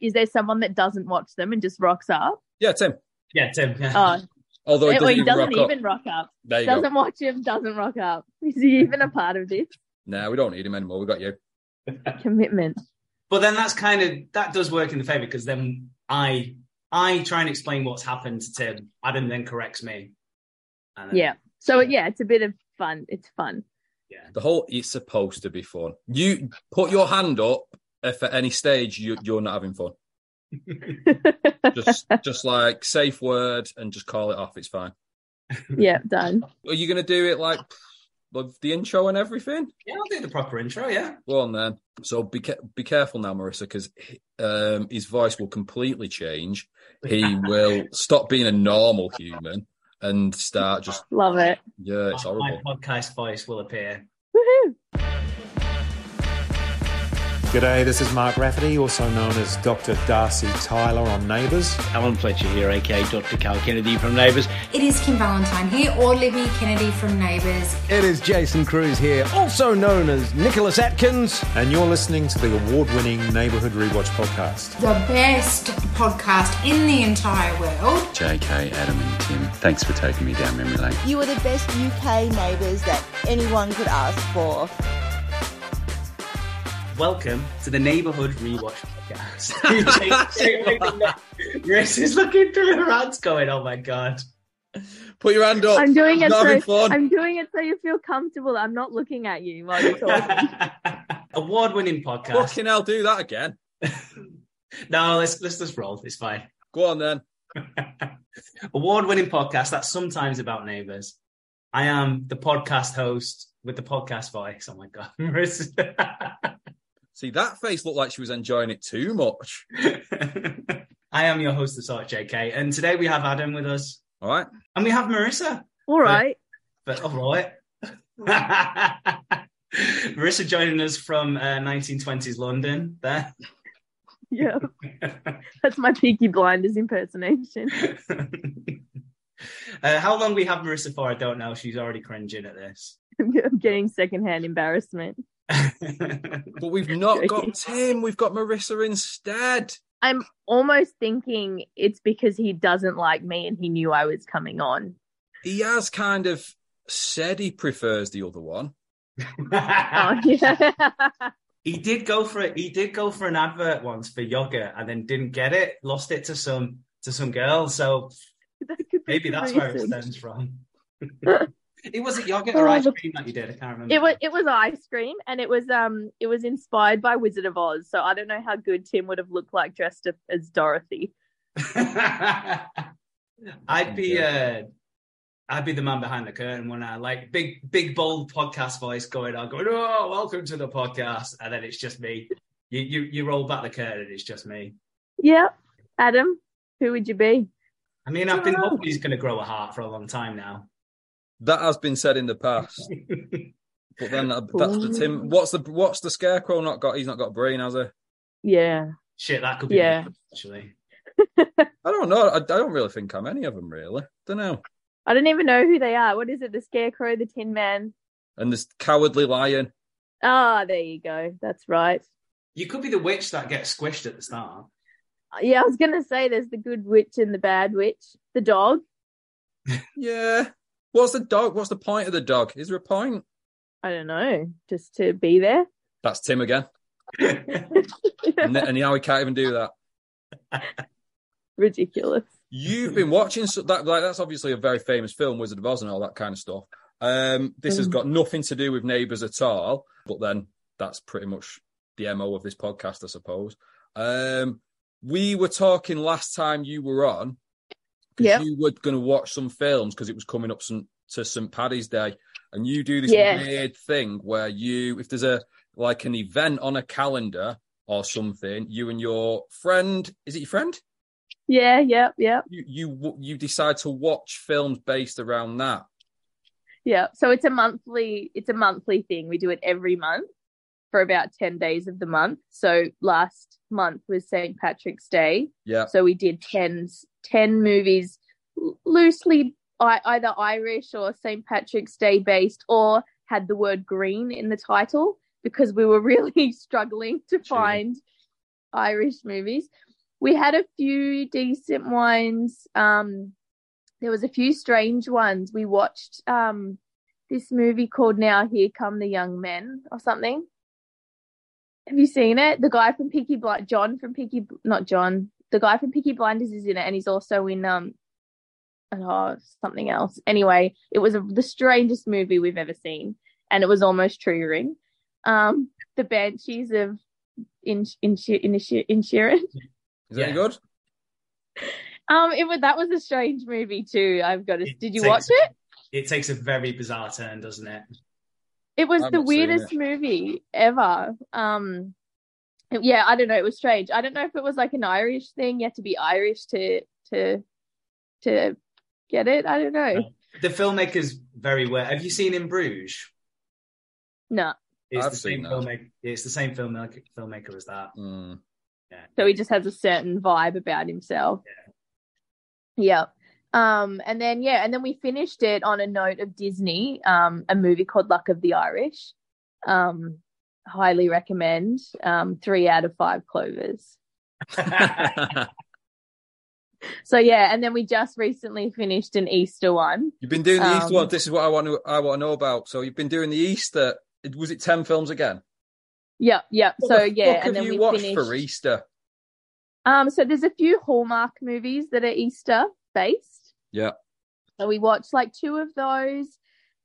is there someone that doesn't watch them and just rocks up? Yeah, Tim. Yeah, Tim. Yeah. Oh, Although he doesn't, he even, doesn't rock even up. rock up. There you Doesn't go. watch him, doesn't rock up. Is he even a part of this No, we don't need him anymore. We got you. commitment? But then that's kind of that does work in the favor because then I I try and explain what's happened to Tim. Adam then corrects me. Then- Yeah. So yeah, it's a bit of fun. It's fun. yeah. The whole it's supposed to be fun. You put your hand up if at any stage you, you're not having fun. Just just like safe word and just call it off. It's fine. yeah, done. Are you going to do it like with the intro and everything? Yeah, I'll do the proper intro. Yeah. Go on then. So be ca- be careful now, Marisa, because um, his voice will completely change. He will stop being a normal human and start just Love it. yeah, it's my, horrible. my podcast voice will appear. G'day, this is Mark Raffety, also known as Dr. Darcy Tyler on Neighbours. Alan Fletcher here, aka Dr. Carl Kennedy from Neighbours. It is Kim Valentine here, or Libby Kennedy from Neighbours. It is Jason Cruz here, also known as Nicholas Atkins. And you're listening to the award winning Neighbourhood Rewatch podcast. The best podcast in the entire world. JK, Adam, and Tim, thanks for taking me down memory lane. You are the best UK neighbours that anyone could ask for. Welcome to the Neighborhood Rewatch Podcast. Grace is looking through her hands, going, "Oh my god." Put your hand up. I'm doing it Not having so fun. I'm doing it so you feel comfortable. I'm not looking at you while you're talking. Award-winning podcast. Fucking hell, do that again. No, let's let's just roll. It's fine. Go on then. Award-winning podcast that's sometimes about neighbors. I am the podcast host with the podcast voice. Oh my god, See, that face looked like she was enjoying it too much. I am your host, the sort JK, and today we have Adam with us, All right. and we have Marisa. All right. But all right. Marisa joining us from uh, 1920s London. There. Yeah. That's my Peaky Blinders impersonation. uh, how long we have Marisa for, I don't know. She's already cringing at this. I'm getting secondhand embarrassment. But we've not got Tim. We've got Marisa instead. I'm almost thinking it's because he doesn't like me and he knew I was coming on. He has kind of said he prefers the other one. Oh, yeah. he did go for it. He did go for an advert once for yoga and then didn't get it. Lost it to some to some girl. So That maybe the that's where it stems from. it was it yogurt or Oh, ice cream that you did. I can't remember. It was it was ice cream and it was um it was inspired by Wizard of Oz. So I don't know how good Tim would have looked like dressed up as Dorothy. I'd be uh I'd be the man behind the curtain when I like big big bold podcast voice going on, going, Oh, welcome to the podcast. And then it's just me. You you you roll back the curtain and it's just me. Yeah. Adam, who would you be? I mean, I've been hoping he's gonna grow a heart for a long time now. That has been said in the past. But then that, that's the Tim. What's the what's the scarecrow not got? He's not got a brain, has he? Yeah. Shit, that could be Yeah. me, actually. I don't know. I, I don't really think I'm any of them, really. Don't know. I don't even know who they are. What is it? The Scarecrow, the Tin Man. And this cowardly lion. Ah, there you go. That's right. You could be the witch that gets squished at the start. Yeah, I was gonna say there's the good witch and the bad witch. The dog. Yeah. What's the dog? What's the point of the dog? Is there a point? I don't know. Just to be there. That's Tim again. And, and now he can't even do that. Ridiculous. You've been watching so that like that's obviously a very famous film, Wizard of Oz, and all that kind of stuff. Um, this has Mm. got nothing to do with Neighbours at all, but then that's pretty much the mo of this podcast, I suppose. Um, we were talking last time you were on. Yep. You were going to watch some films because it was coming up some, to St. Paddy's Day, and you do this Yeah. weird thing where you, if there's a like an event on a calendar or something, you and your friend, is it your friend? Yeah, yep, yep, you you you decide to watch films based around that. Yeah, So it's a monthly it's a monthly thing. We do it every month for about ten days of the month. So last month was St. Patrick's Day. Yeah. So we did 10, 10 movies loosely I, either Irish or St. Patrick's Day based or had the word green in the title because we were really struggling to find Irish movies. We had a few decent ones. Um, there was a few strange ones. We watched um this movie called Now Here Come the Young Men or something. Have you seen it? The guy from Peaky Blind, John from Peaky, not John. The guy from Peaky Blinders is in it, and he's also in um, oh, something else. Anyway, it was a, the strangest movie we've ever seen, and it was almost triggering. Um, the Banshees of in in in Inisherin. Is that any good? Um, it was that was a strange movie too. I've got to. It Did you takes- watch it? It takes a very bizarre turn, doesn't it? It was I've the weirdest movie ever. Um, yeah, I don't know. It was strange. I don't know if it was like an Irish thing. You had to be Irish to to to get it. I don't know. The filmmaker's very well. Have you seen In Bruges? No. It's I've the seen same that. filmmaker. It's the same filmmaker, filmmaker as that. Mm. So he just has a certain vibe about himself. Yeah. Um, and then yeah, and then we finished it on a note of Disney, um, a movie called Luck of the Irish. Um, highly recommend. Um, three out of five clovers. So yeah, and then we just recently finished an Easter one. You've been doing the Easter Um, one. This is what I want to I want to know about. So you've been doing the Easter. Was it ten films again? Yep, yep. What so the yeah, fuck and have then you we watched finished. for Easter? Um, so there's a few Hallmark movies that are Easter based. Yeah. So we watched like two of those.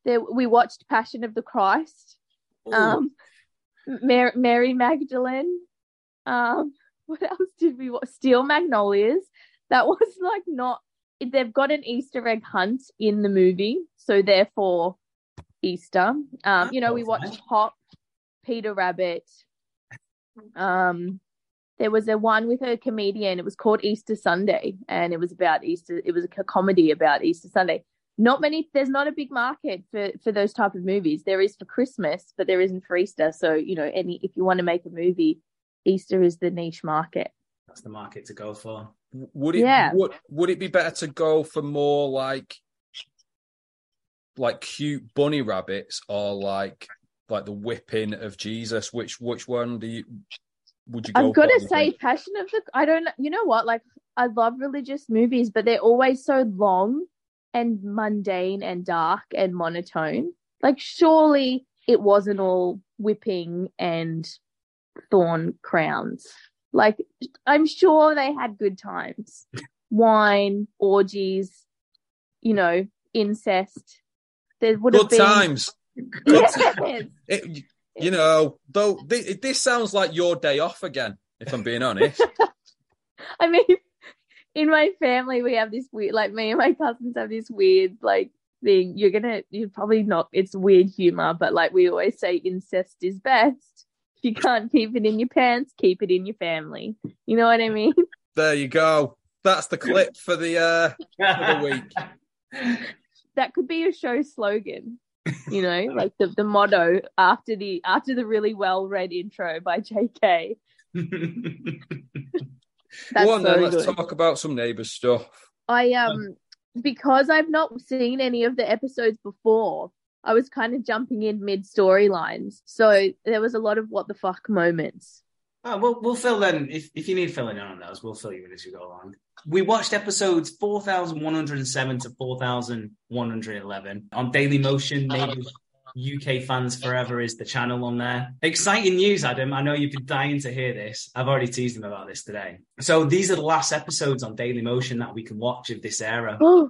There, we watched Passion of the Christ. Um, Mary, Mary Magdalene. Um, what else did we watch? Steel Magnolias. That was like not. They've got an Easter egg hunt in the movie, so therefore Easter. Um, you know, we watched Hop, Peter Rabbit. Um, there was a one with a comedian. It was called Easter Sunday, and it was about Easter. It was a comedy about Easter Sunday. Not many. There's not a big market for for those type of movies. There is for Christmas, but there isn't for Easter. So you know, any if you want to make a movie, Easter is the niche market. That's the market to go for. Would it Yeah. would would it be better to go for more like like cute bunny rabbits or like like the whipping of Jesus? Which which one do you would you go I've got to say? Passion of the. I don't. You know what? Like, I love religious movies, but they're always so long and mundane and dark and monotone. Like, surely it wasn't all whipping and thorn crowns. Like, I'm sure they had good times, wine, orgies, you know, incest. There would have been times. Good Yes. times. It, you know, though this, this sounds like your day off again. If I'm being honest, I mean, in my family, we have this weird, like me and my cousins have this weird, like, thing. You're gonna, you're probably not, it's weird humor, but like we always say, incest is best. If you can't keep it in your pants, keep it in your family. You know what I mean? there you go. That's the clip for the uh for the week. That could be a show slogan. You know, like the, the motto after the after the really well read intro by JK. That's Go on then, so let's good. talk about some neighbours stuff. I um because I've not seen any of the episodes before, I was kind of jumping in mid storylines. So there was a lot of what the fuck moments. Oh, we'll, we'll fill in, if, if you need filling in on those, we'll fill you in as we go along. We watched episodes 4,107 to 4,111 on Daily Motion. Maybe UK Fans Forever is the channel on there. Exciting news, Adam. I know you've been dying to hear this. I've already teased him about this today. So these are the last episodes on Daily Motion that we can watch of this era. Oh,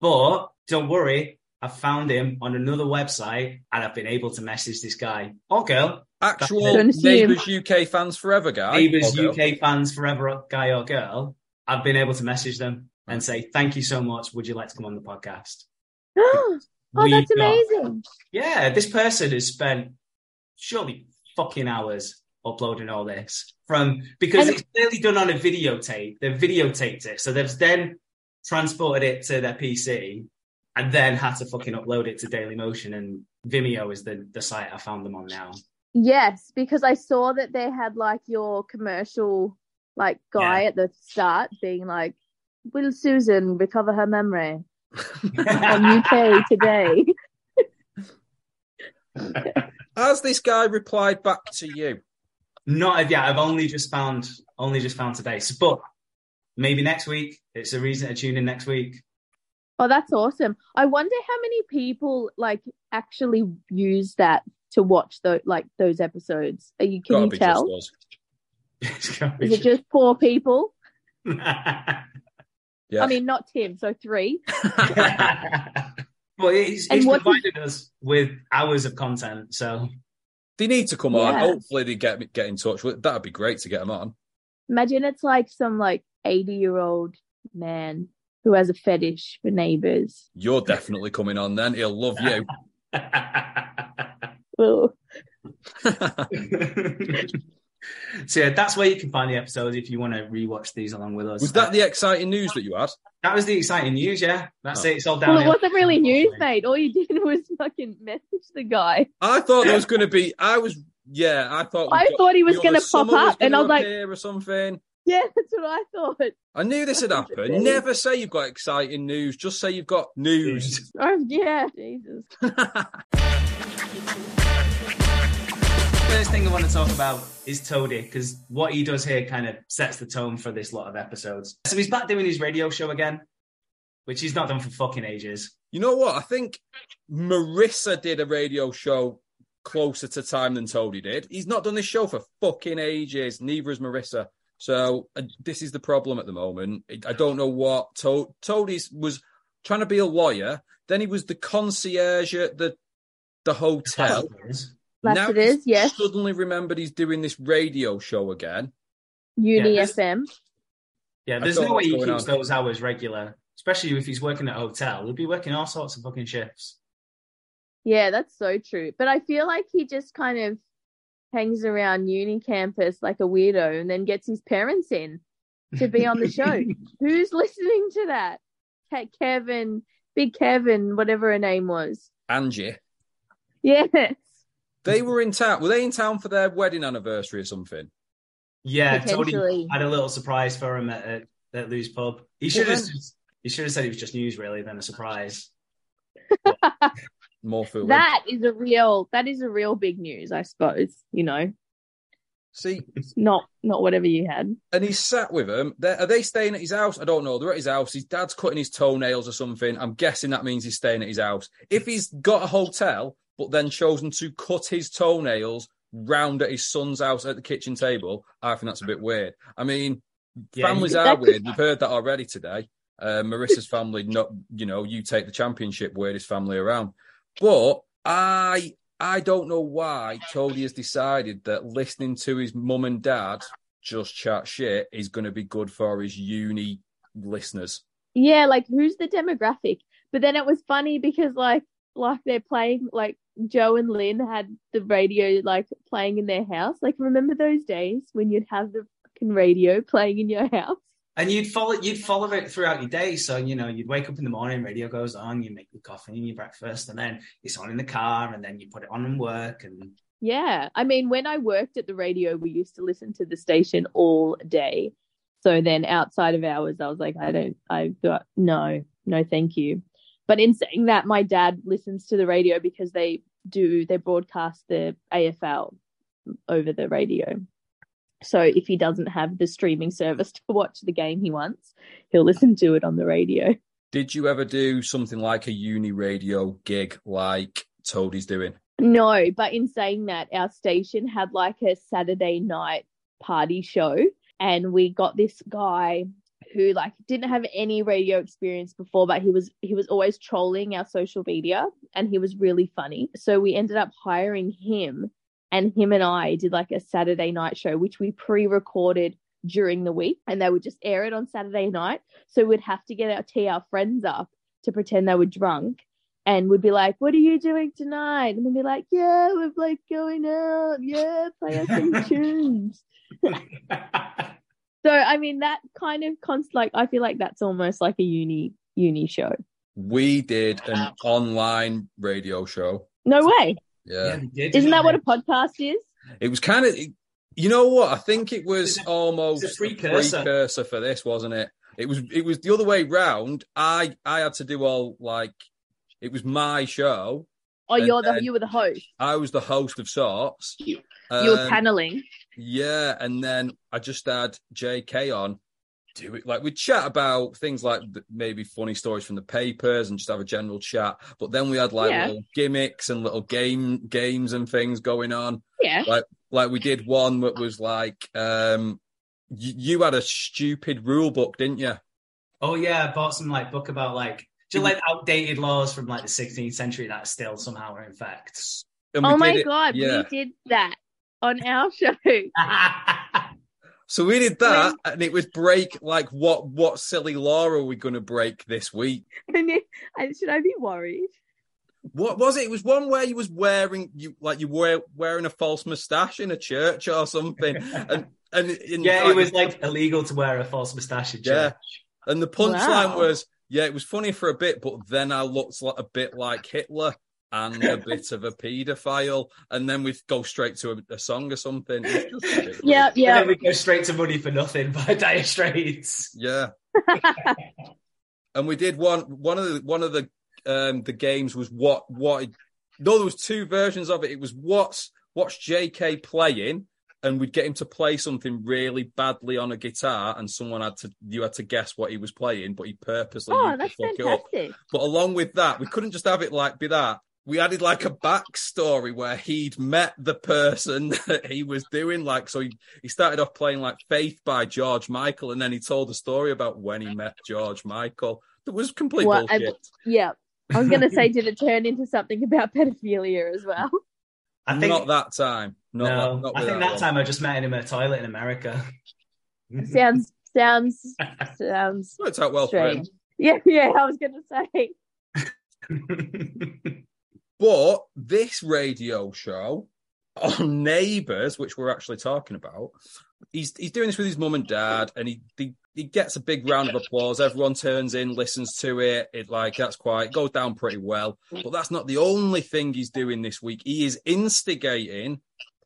But don't worry, I found him on another website and I've been able to message this guy or girl Actual neighbours UK fans forever guy. Neighbours. Oh, UK fans forever guy or girl, I've been able to message them and say, thank you so much. Would you like to come on the podcast? oh, We've that's got- amazing. Yeah, this person has spent surely fucking hours uploading all this from because And- it's clearly done on a videotape. They've videotaped it. So they've then transported it to their PC and then had to fucking upload it to Dailymotion and Vimeo is the, the site I found them on now. Yes, because I saw that they had like your commercial like guy Yeah. at the start being like, Will Susan recover her memory on UK today? Has this guy replied back to you? Not as yet. I've only just found only just found today. So, but maybe next week. It's a reason to tune in next week. Oh, that's awesome. I wonder how many people like actually use that to watch the like those episodes. Are you can Gotta you tell? Is it just poor people? Yeah. I mean, not Tim, so three. well, he's, And he's what provided us with hours of content. So They need to come on. Hopefully, they get get in touch. with That'd be great to get them on. Imagine it's like some like eighty year old man who has a fetish for neighbors. You're definitely coming on. Then he'll love you. Ugh. So yeah, that's where you can find the episodes if you want to rewatch these along with us. Was that the exciting news that you had? That was the exciting news, yeah. That's Oh. it. It's all Well, down. it wasn't really news, mate. All you did was fucking message the guy. I thought there was going to be. I was. Yeah, I thought. I got- thought he was going to other pop summer up, and I was like, appear or something. "Yeah, that's what I thought." I knew this had happened. Never say you've got exciting news. Just say you've got news. Oh yeah, Jesus. First thing I want to talk about is Toadie because what he does here kind of sets the tone for this lot of episodes. So he's back doing his radio show again, which he's not done for fucking ages. You know what? I think Marisa did a radio show closer to time than Toadie did. He's not done this show for fucking ages. Neither has Marisa. So uh, this is the problem at the moment. I don't know what to- Toadie's was trying to be a lawyer. Then he was the concierge at the the hotel. That's now it is, he's yes. Suddenly remembered he's doing this radio show again. Uni Yeah, FM. Yeah, there's no way he keeps on. those hours regular, especially if he's working at a hotel. He'll be working all sorts of fucking shifts. Yeah, that's so true. But I feel like he just kind of hangs around uni campus like a weirdo and then gets his parents in to be on the show. Who's listening to that? Ke- Kevin, Big Kevin, whatever her name was. Angie. Yes. They were in town. Were they in town for their wedding anniversary or something? Yeah, Tony had a little surprise for him at, at, at Lou's pub. He should have he should have said it was just news really than a surprise. More fooling. That is a real that is a real big news, I suppose, you know. See, Not not whatever you had. and he's sat with them. They're, are they staying at his house? I don't know. They're at his house. His dad's cutting his toenails or something. I'm guessing that means he's staying at his house. If he's got a hotel, but then chosen to cut his toenails round at his son's house at the kitchen table, I think that's a bit weird. I mean, Yeah, families are weird. We've heard that already today. Uh, Marisa's family, not you know, you take the championship, weirdest family around. But I, I don't know why Toadie has decided that listening to his mum and dad just chat shit is going to be good for his uni listeners. Yeah, like who's the demographic? But then it was funny because like like they're playing like Joe and Lynn had the radio like playing in their house. Like remember those days when you'd have the fucking radio playing in your house? And you'd follow you'd follow it throughout your day. So, you know, you'd wake up in the morning, radio goes on, you make your coffee and your breakfast, and then it's on in the car, and then you put it on and work and Yeah. I mean, when I worked at the radio, we used to listen to the station all day. So then outside of hours, I was like, I don't, I've got, no, no, thank you. But in saying that, my dad listens to the radio because they do, they broadcast the AFL over the radio. So if he doesn't have the streaming service to watch the game he wants, he'll listen to it on the radio. Did you ever do something like a uni radio gig like Toadie's doing? No, but in saying that, our station had like a Saturday night party show, and we got this guy who like didn't have any radio experience before, but he was he was always trolling our social media, and he was really funny. So we ended up hiring him, and him and I did like a Saturday night show, which we pre-recorded during the week, and they would just air it on Saturday night. So we'd have to get our tee our friends up to pretend they were drunk and would be like, "What are you doing tonight?" And we'd be like, "Yeah, we're like going out. Yeah, play us some tunes." So I mean, that kind of const like I feel like that's almost like a uni uni show. We did an online radio show. No way. Yeah. they did, Isn't didn't that what a podcast is? It was kind of, you know what? I think it was It's almost it's a a precursor. precursor for this, wasn't it? It was. It was the other way round. I I had to do all like, it was my show. Oh, And you're the you were the host. I was the host of sorts. You were Um, paneling. Yeah, and then I just had JK on. Do it like we'd chat about things like maybe funny stories from the papers and just have a general chat. But then we had like Yeah. little gimmicks and little game games and things going on. Yeah. Like like we did one that was like um y- you had a stupid rule book, didn't you? Oh yeah, I bought some like book about like just like outdated laws from like the 16th century that still somehow are in fact. And Oh my it- god, yeah. we did that on our show. So we did that, and it was break like what what silly law are we going to break this week? And, it- and should I be worried? What was it? It was one where you was wearing you like you were wearing a false moustache in a church or something, and and, and yeah, it was like illegal to wear a false moustache in Yeah. and the punchline Wow. was yeah, it was funny for a bit, but then I looked like a bit like Hitler and a bit of a paedophile, and then we go straight to a, a song or something. It was just ridiculous. Yeah, And yeah. then we go straight to Money for Nothing by Dire Straits. Yeah. and we did one one of the one of the um the games was what what no there was two versions of it. It was what's what's JK playing and we'd get him to play something really badly on a guitar and someone had to you had to guess what he was playing, but he purposely Oh, that's fuck it up. fantastic. But along with that, we couldn't just have it like be that. We added like a backstory where he'd met the person that he was doing. Like, so he, he started off playing like Faith by George Michael, and then he told a story about when he met George Michael. That was complete Well, I- bullshit. Yeah. I was going to say, did it turn into something about pedophilia as well? I think not that time. Not no, that, not I think that one. time I just met him in a toilet in America. Sounds, sounds, sounds Worked out well for him. Yeah, yeah, I was going to say. But this radio show on Neighbours, which we're actually talking about, he's he's doing this with his mum and dad, and he, he he gets a big round of applause. Everyone turns in, listens to it. It like that's quite goes down pretty well. But that's not the only thing he's doing this week. He is instigating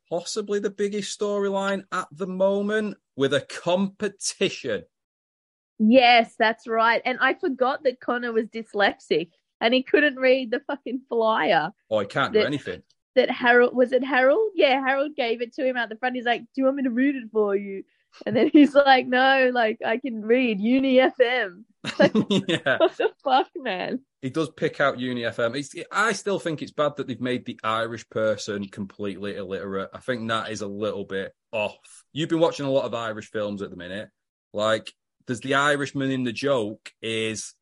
possibly the biggest storyline at the moment with a competition. Yes, that's right. And I forgot that Connor was dyslexic and he couldn't read the fucking flyer Oh, he can't do anything. that Harold was it Harold? Yeah, Harold gave it to him at the front. He's like, Do you want me to read it for you? And then he's like, No, like I can read Uni FM. yeah. What the fuck, man? he does pick out Uni FM. It's, I still think it's bad that they've made the Irish person completely illiterate. I think that is a little bit off. You've been watching a lot of Irish films at the minute. Like, there's the Irishman in the joke is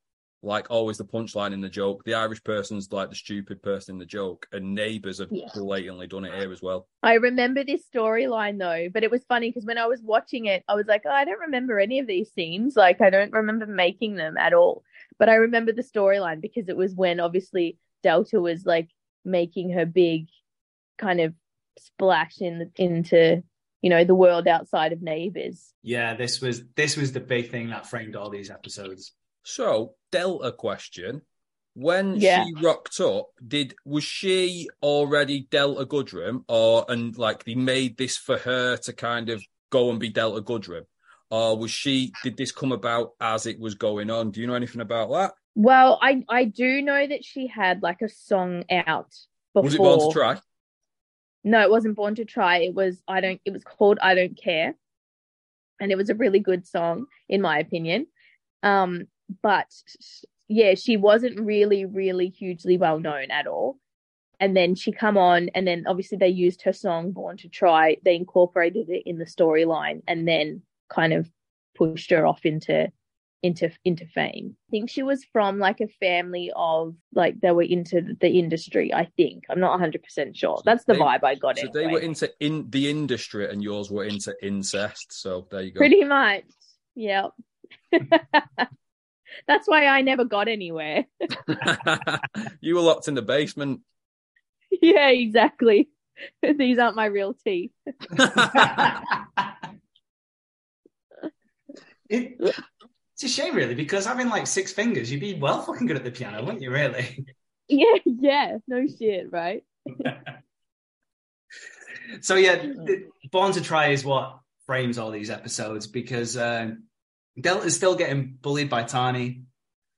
like always the punchline in the joke. The Irish person's like the stupid person in the joke, and neighbours have Yeah. blatantly done it here as well. I remember this storyline though, but it was funny because when I was watching it, I was like, oh, I don't remember any of these scenes. Like, I don't remember making them at all. But I remember the storyline because it was when obviously Delta was like making her big kind of splash in into you know the world outside of Neighbours. yeah, this was this was the big thing that framed all these episodes. So, Delta question. When Yeah. she rocked up, did was she already Delta Goodrem, or and like they made this for her to kind of go and be Delta Goodrem, or was she? Did this come about as it was going on? Do you know anything about that? Well, I I do know that she had like a song out before. Was it Born to Try? No, it wasn't Born to Try. It was I don't. It was called I Don't Care, and it was a really good song in my opinion. Um, but yeah, she wasn't really, really hugely well known at all. And then she come on, and then obviously they used her song "Born to Try." They incorporated it in the storyline, and then kind of pushed her off into into into fame. I think she was from like a family of like they were into the industry. I think I'm not 100 percent sure. That's the They- vibe I got. So anyway. they were into in the industry, and yours were into incest. So there you go. Pretty much. Yeah. That's why I never got anywhere. you were locked in the basement. yeah, exactly. These aren't my real teeth. It, it's a shame, really, because having like six fingers, you'd be well fucking good at the piano, wouldn't you? Really. Yeah, yeah. No shit, right? So yeah, th- Born to Try is what frames all these episodes because um, Delta's still getting bullied by Tani,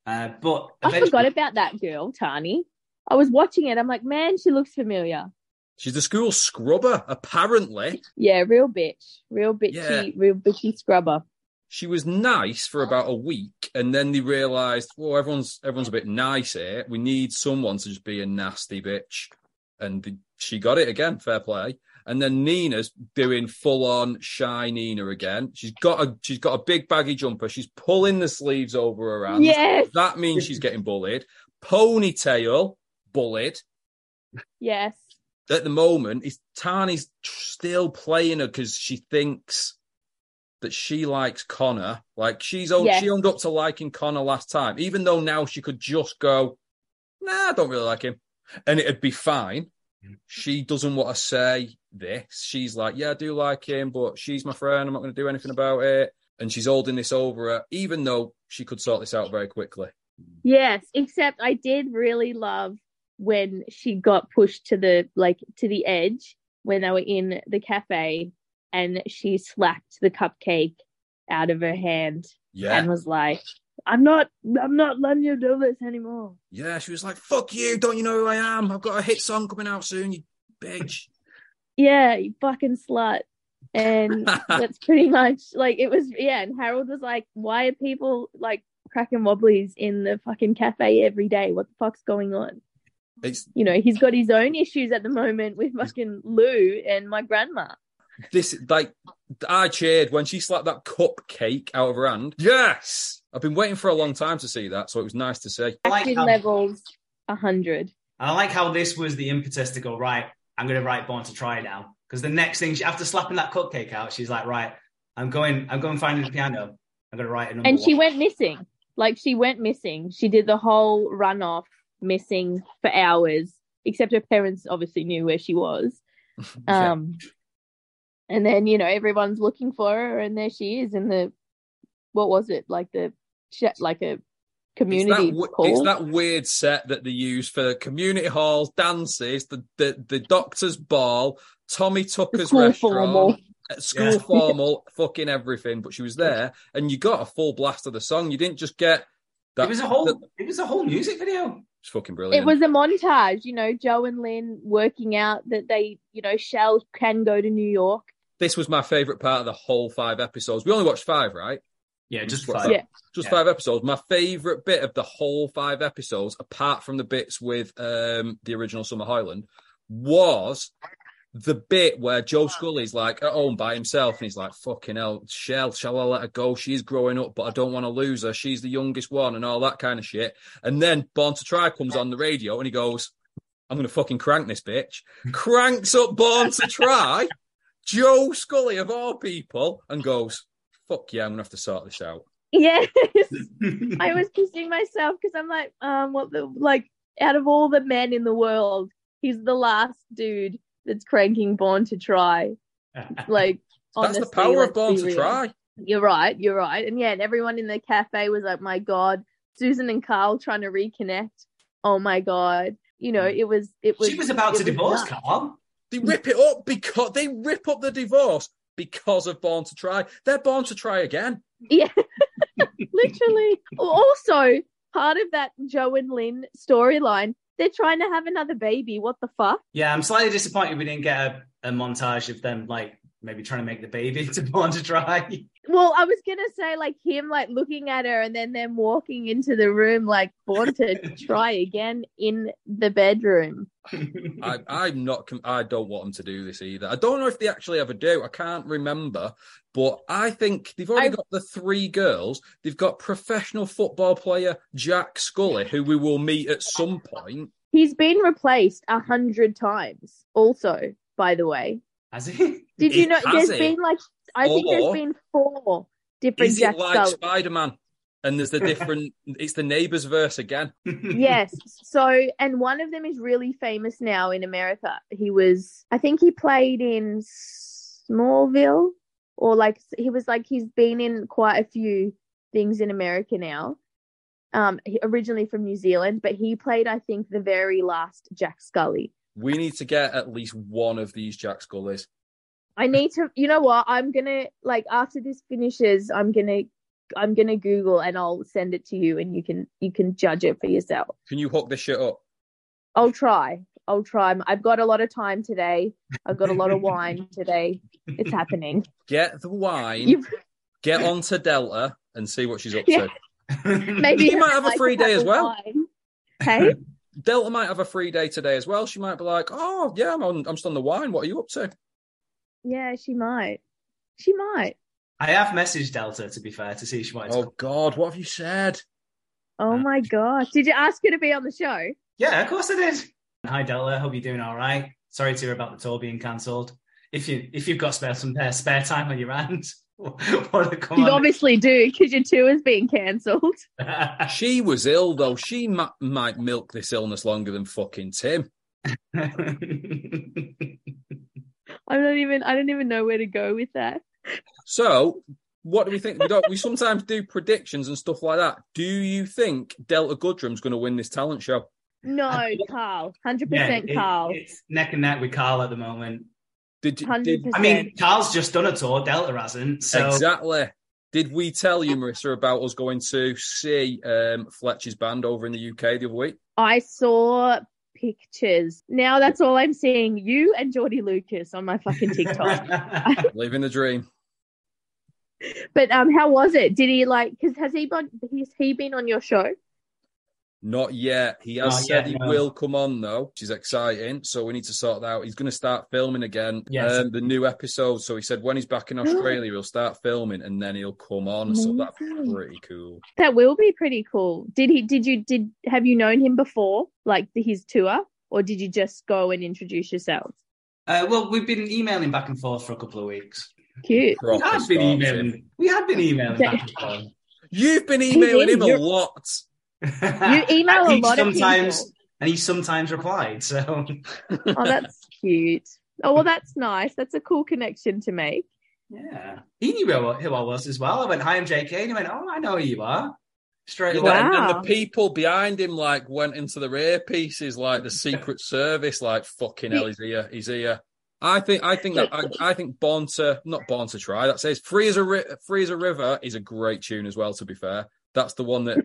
uh, but I eventually, forgot about that girl, Tani. I was watching it. I'm like, man, she looks familiar. She's the school scrubber, apparently. Yeah, real bitch, real bitchy, Yeah. real bitchy scrubber. She was nice for about a week, and then they realised, well, everyone's everyone's a bit nice here. We need someone to just be a nasty bitch, and the- she got it again. Fair play. And then Nina's doing full on shy Nina again. She's got a she's got a big baggy jumper. She's pulling the sleeves over her hands. Yes, That means she's getting bullied. Ponytail bullied. yes, At the moment, is Tani's still playing her because she thinks that she likes Connor. Like she's owned, Yes. she owned up to liking Connor last time, even though now she could just go, "Nah, I don't really like him," and it'd be fine. She doesn't want to say this. She's like, "Yeah, I do like him, but she's my friend. I'm not going to do anything about it." And she's holding this over her, even though she could sort this out very quickly. yes. Except I did really love when she got pushed to the like to the edge when they were in the cafe, and she slapped the cupcake out of her hand Yeah, and was like, "I'm not, I'm not letting you do this anymore." yeah. She was like, "Fuck you! Don't you know who I am? I've got a hit song coming out soon, you bitch." Yeah, you fucking slut. And that's pretty much like it was. Yeah, and Harold was like, "Why are people like cracking wobblies in the fucking cafe every day? What the fuck's going on?" It's You know, he's got his own issues at the moment with fucking Lou and my grandma. This like I cheered when she slapped that cupcake out of her hand. Yes, I've been waiting for a long time to see that, so it was nice to see. I like how- levels a hundred. I like how this was the impetus to go right. I'm going to write Born to Try now because the next thing she, after slapping that cupcake out, she's like, right, I'm going, I'm going finding the piano. I'm going to write a number. And she one. went missing. Like she went missing. She did the whole run off missing for hours. Except her parents obviously knew where she was. Yeah. Um, and then you know everyone's looking for her, and there she is in the what was it like the like a It's community that, hall? it's that weird set that they use for community halls, dances, the the, the doctor's ball, Tommy Tucker's school restaurant, formal. uh, school Yeah. formal, fucking everything. But she was there, and you got a full blast of the song. You didn't just get that. it was a whole, that- it was a whole music video. it's fucking brilliant. It was a montage, you know, Joe and Lynn working out that they, you know, Shell can go to New York. This was my favorite part of the whole five episodes. We only watched five, right? Yeah, just Just five. Yeah. just Yeah. five episodes. My favorite bit of the whole five episodes, apart from the bits with um, the original Summer Hoyland, was the bit where Joe Scully's like at home by himself and he's like, fucking hell, Shell, shall I let her go? She's growing up, but I don't want to lose her. She's the youngest one and all that kind of shit. And then Born to Try comes on the radio and he goes, I'm going to fucking crank this bitch. Cranks up Born to Try, Joe Scully of all people, and goes, fuck yeah, I'm going to have to sort this out. Yes. I was kissing myself because I'm like, um, what the like out of all the men in the world, he's the last dude that's cranking Born to Try. Like, That's the power of Born to real. Try. You're right. You're right. And yeah, and everyone in the cafe was like, my God, Susan and Carl trying to reconnect. Oh my God. You know, it was, it was. she was about to was divorce nuts. Carl. They rip it up because they rip up the divorce because of Born to Try. They're Born to Try again. Yeah, literally. Also, part of that Joe and Lynn storyline, they're trying to have another baby. What the fuck? Yeah, I'm slightly disappointed we didn't get a, a montage of them like maybe trying to make the baby to Born to Try. Well, I was gonna say like him like looking at her and then them walking into the room like born to try again in the bedroom. I, I'm not. I don't want them to do this either. I don't know if they actually ever do. I can't remember, but I think they've already I- got the three girls. They've got professional football player Jack Scully, who we will meet at some point. He's been replaced a hundred times. Also, by the way, Has he? did you know? There's it? been like I think there's been four different Is it like Spider Man? And there's the different. it's the neighbors verse again. yes. So, and one of them is really famous now in America. He was, I think he played in Smallville or like, he was like, he's been in quite a few things in America now. Um, originally from New Zealand, but he played, I think, the very last Jack Scully. We need to get at least one of these Jack Scullys. I need to, you know what? I'm gonna like after this finishes, I'm gonna, I'm gonna Google and I'll send it to you, and you can, you can judge it for yourself. Can you hook this shit up? I'll try. I'll try. I've got a lot of time today. I've got a lot of wine today. It's happening. Get the wine, You've, get on to Delta and see what she's up Yeah. to. maybe You might have a free day as well. wine. Hey, Delta might have a free day today as well. She might be like, "Oh yeah, I'm on. I'm just on the wine. What are you up to?" yeah, she might. She might. I have messaged Delta to be fair to see if she might. to. Oh God, what have you said? Oh my gosh! Did you ask her to be on the show? Yeah, of course I did. Hi Delta, hope you're doing all right. Sorry to hear about the tour being cancelled. If you if you've got spare some uh, spare time on your hands, want to come You obviously do because your tour is being cancelled. She was ill though. She ma- might milk this illness longer than fucking Tim. I don't even. I don't even know where to go with that. So, what do we think? We, don't, we sometimes do predictions and stuff like that. Do you think Delta Goodrem's going to win this talent show? No, Carl. Hundred Yeah, percent, it- Carl. it's neck and neck with Carl at the moment. Did, you- did. I mean, Carl's just done a tour, Delta hasn't. So exactly? Did we tell you, Marisa, about us going to see um, Fletcher's band over in the UK the other week? I saw pictures. Now that's all I'm seeing. You and Geordie Lucas on my fucking TikTok. Living the dream. but um, how was it? Did he like? Because has he been? Has he been on your show? Not yet. He has Not said yet, he no. will come on though, which is exciting. So we need to sort that out. He's going to start filming again. Yes. Um, the new episode. So he said when he's back in Australia, he'll start filming and then he'll come on. So that's pretty cool. That will be pretty cool. Did he? Did you? Did have you known him before, like his tour, or did you just go and introduce yourself? uh, well, we've been emailing back and forth for a couple of weeks. Cute. We Proper have been emailing. him. We have been emailing back and forth. You've been emailing him a lot. You email And a he lot of sometimes, people. and he sometimes replied. So Oh, that's cute. Oh well, that's nice. That's a cool connection to make. yeah, he knew who, who I was as well. I went, "Hi, I'm JK," and he went, "Oh, I know who you are." Straight away. And the people behind him like went into their earpieces, like the Secret Service, like fucking hell, he's here, he's here. I think, I think that, I, I think Born to, not Born to Try, that says Free as a Free as a River is a great tune as well. To be fair, that's the one that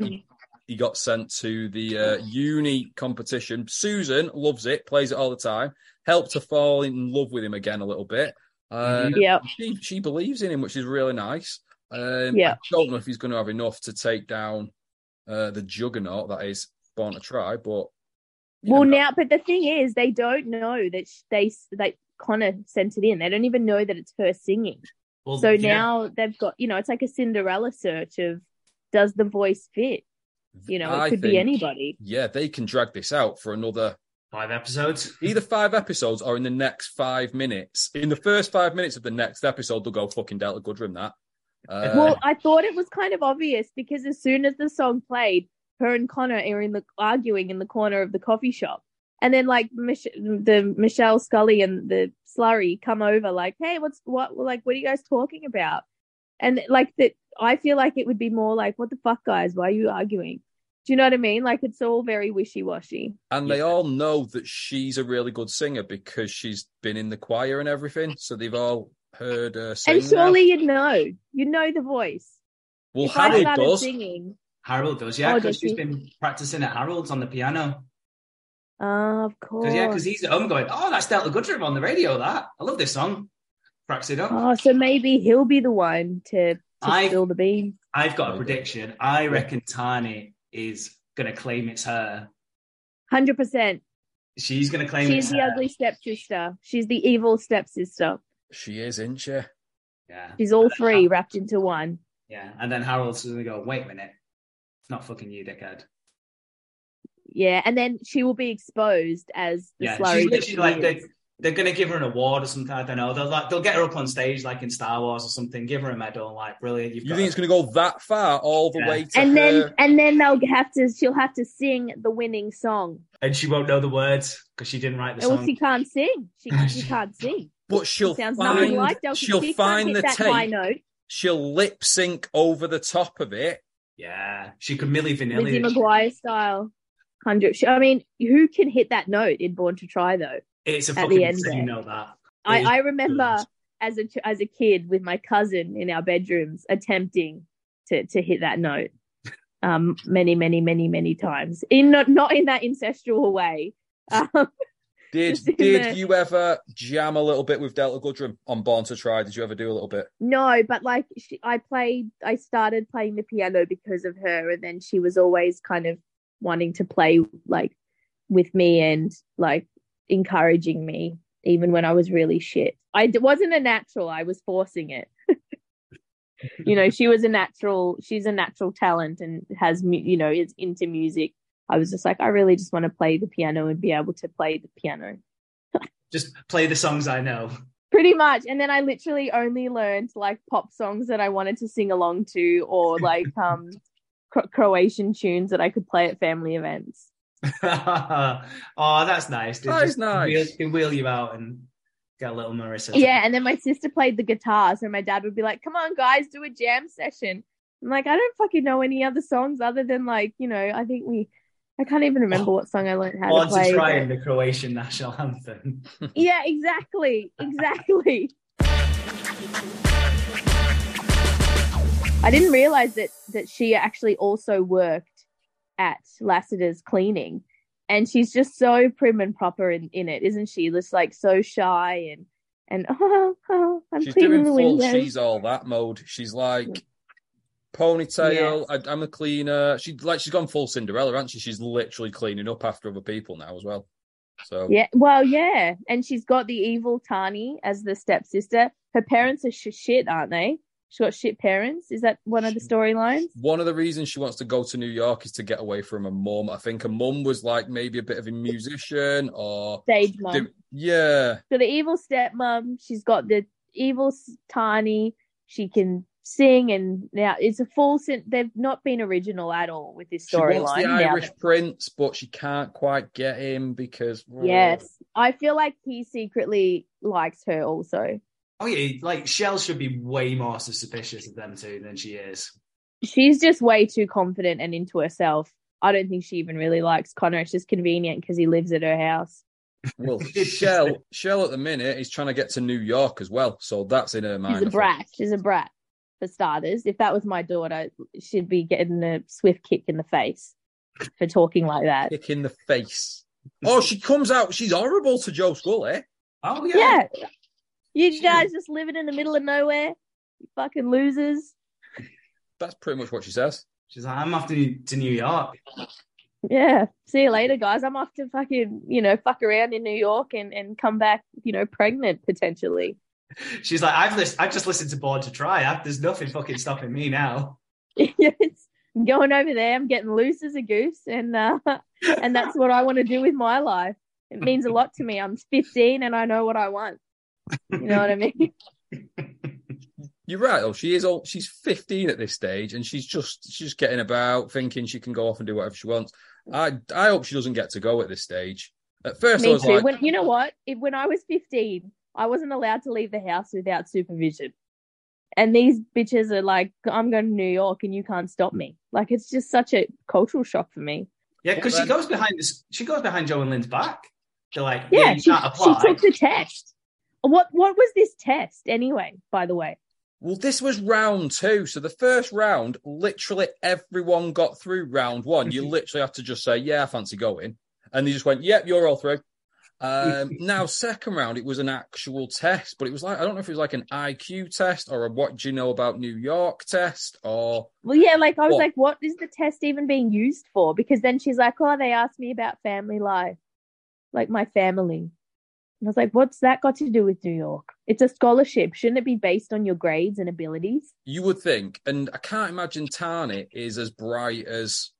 he, he got sent to the uh, uni competition. Susan loves it, plays it all the time. Helped to fall in love with him again a little bit. Uh, Yep. she she believes in him, which is really nice. Um, Yeah. I don't know if he's going to have enough to take down uh, the juggernaut that is Born to Try, but Well, know, now, but the thing is, they don't know that sh- they that Connor sent it in. They don't even know that it's her singing. Well, So yeah. now they've got, you know, it's like a Cinderella search of does the voice fit? You know, it I could be anybody. yeah, they can drag this out for another five episodes. either five episodes or in the next five minutes. In the first five minutes of the next episode, they'll go fucking Delta Goodrem that. Uh, well, I thought it was kind of obvious because as soon as the song played, her and Connor are in the arguing in the corner of the coffee shop, and then like Mich- the Michelle Scully and the Slurry come over, like, "Hey, what's what? Like, what are you guys talking about?" And like that, I feel like it would be more like, "What the fuck, guys? Why are you arguing?" Do you know what I mean? Like, it's all very wishy washy. and they all know that she's a really good singer because she's been in the choir and everything. So they've all heard her sing. And now. surely you'd know, you know the voice. well, if Harold does. singing, Harold does, yeah, Oh, because does she's he? been practicing at Harold's on the piano. ah, of course. Because yeah, because he's at home going, "Oh, that's Delta Goodrem on the radio." That I love this song. Cracks it up. Oh, so maybe he'll be the one to, to I- spill the beans. I've got a prediction. I reckon Tani is going to claim it's her. Hundred percent. She's going to claim She's it's the her. ugly stepsister. She's the evil stepsister. She is, isn't she? Yeah, She's all three wrapped into one. yeah. And then Harold's going to go, "Wait a minute, it's not fucking you, dickhead." Yeah, and then she will be exposed as the Yeah, slurry. she's literally she like is. They, they're going to give her an award or something. I don't know. They'll like they'll get her up on stage like in Star Wars or something. Give her a medal. and Like brilliant. You've You think her. it's going to go that far, all the Yeah. way to and then her? and then they'll have to. She'll have to sing the winning song. and she won't know the words because she didn't write the Well, song. she can't sing. She she can't sing. But she'll Sounds nothing find like Delta. she'll she find the that high tape. She'll lip sync over the top of it. Yeah, she could Millie Lizzie Vanilli. McGuire style. Hundred. I mean, who can hit that note in Born to Try though? It's a at the fucking end insane there. note that. I, I remember good. as a as a kid with my cousin in our bedrooms attempting to to hit that note um many many many many times in not not in that incestual way um, Did did there. you ever jam a little bit with Delta Goodrem on Born to Try? Did you ever do a little bit? No, but like she, I played, I started playing the piano because of her, and then she was always kind of wanting to play like with me and like encouraging me, even when I was really shit. I d- wasn't a natural; I was forcing it. you know, she was a natural. She's a natural talent and has, you know, is into music. I was just like, I really just want to play the piano and be able to play the piano. Just play the songs I know. Pretty much. And then I literally only learned like pop songs that I wanted to sing along to or like um Croatian tunes that I could play at family events. oh, that's nice. They That is just nice. Wheel, they wheel you out and get a little Marisa. Yeah, and then my sister played the guitar, so my dad would be like, "Come on, guys, do a jam session." I'm like, I don't fucking know any other songs other than like, you know, I think we I can't even remember what song I learned how Born to play. to try but- in the Croatian national anthem. Yeah, exactly. Exactly. I didn't realize that that she actually also worked at Lassiter's cleaning. And she's just so prim and proper in, in it, isn't she? Just like so shy and and oh, oh I'm She's cleaning doing the full windows. she's all that mode. She's like ponytail, I, I'm a cleaner. She like she's gone full Cinderella, hasn't she? She's literally cleaning up after other people now as well. So Yeah, well, yeah, and she's got the evil Tani as the stepsister. Her parents are sh- shit, aren't they? She's got shit parents. Is that one of the storylines? one of the reasons she wants to go to New York is to get away from her mum. I think her mum was like maybe a bit of a musician or Stage mom. yeah. So the evil stepmom, she's got the evil Tani. She can sing, and now it's a full. Sin- they've not been original at all with this She storyline. the now. Irish prince, but she can't quite get him because Yes, I feel like he secretly likes her also. Oh yeah, like Shell should be way more suspicious of them two than she is. She's just way too confident and into herself. I don't think she even really likes Connor. It's just convenient because he lives at her house. Well, Shell, Shell at the minute is trying to get to New York as well, so that's in her mind. She's a brat. She's a brat, for starters. If that was my daughter, she'd be getting a swift kick in the face for talking like that. Kick in the face. Oh, she comes out. She's horrible to Joe Skull, eh? Oh Yeah. You guys just living in the middle of nowhere. You fucking losers. That's pretty much what she says. She's like, I'm off to, to New York. Yeah. See you later, guys. I'm off to fucking, you know, fuck around in New York and, and come back, you know, pregnant potentially. She's like, I've lis- I've just listened to Born to Try. I, there's nothing fucking stopping me now. It's- I'm going over there. I'm getting loose as a goose, and uh, and that's what I want to do with my life. It means a lot to me. I'm 15 and I know what I want. You know what I mean? You're right, though. She is old. She's 15 at this stage, and she's just she's just getting about, thinking she can go off and do whatever she wants. I I hope she doesn't get to go at this stage. At first, I Me was too. like, When you know what? If, when I was 15, I wasn't allowed to leave the house without supervision. And these bitches are like, I'm going to New York and you can't stop me. Like it's just such a cultural shock for me. Yeah, because she goes behind this. She goes behind Joe and Lynn's back. They're like, Yeah, yeah, you she, can't she took the test. What what was this test anyway? By the way, Well, this was round two. So the first round, literally everyone got through round one. You literally had to just say, Yeah, I fancy going. And they just went, Yep, you're all through. Um, now, second round, it was an actual test, but it was like, I don't know if it was like an IQ test or a what do you know about New York test or well, yeah, like I was What? like, what is the test even being used for? Because then she's like, oh, they asked me about family life, like my family. And I was like, what's that got to do with New York? It's a scholarship. Shouldn't it be based on your grades and abilities? you would think. And I can't imagine Tani is as bright as,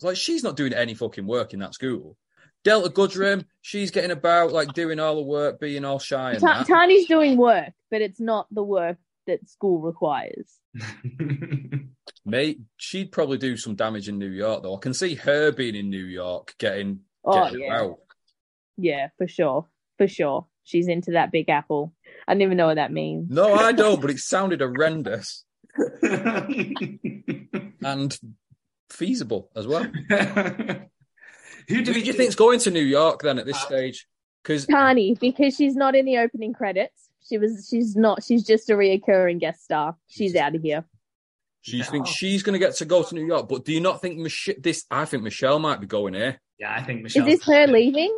like, she's not doing any fucking work in that school. Delta Goodrem, she's getting about, like, doing all the work, being all shy and Ta- that. Tani's doing work, but it's not the work that school requires. Mate, she'd probably do some damage in New York, though. I can see her being in New York, getting, Oh, getting yeah. about. Yeah, for sure. For sure. She's into that big apple. I don't even know what that means. No, I don't, but it sounded horrendous and feasible as well. Who Who do do we you think's going to New York then at this uh, stage? Because Tani, because she's not in the opening credits. She was she's not she's just a reoccurring guest star. She's out of here. she thinks she's going to get to go to New York, but do you not think Mich- this? I think Michelle might be going here. Yeah, I think Michelle. Is this her leaving?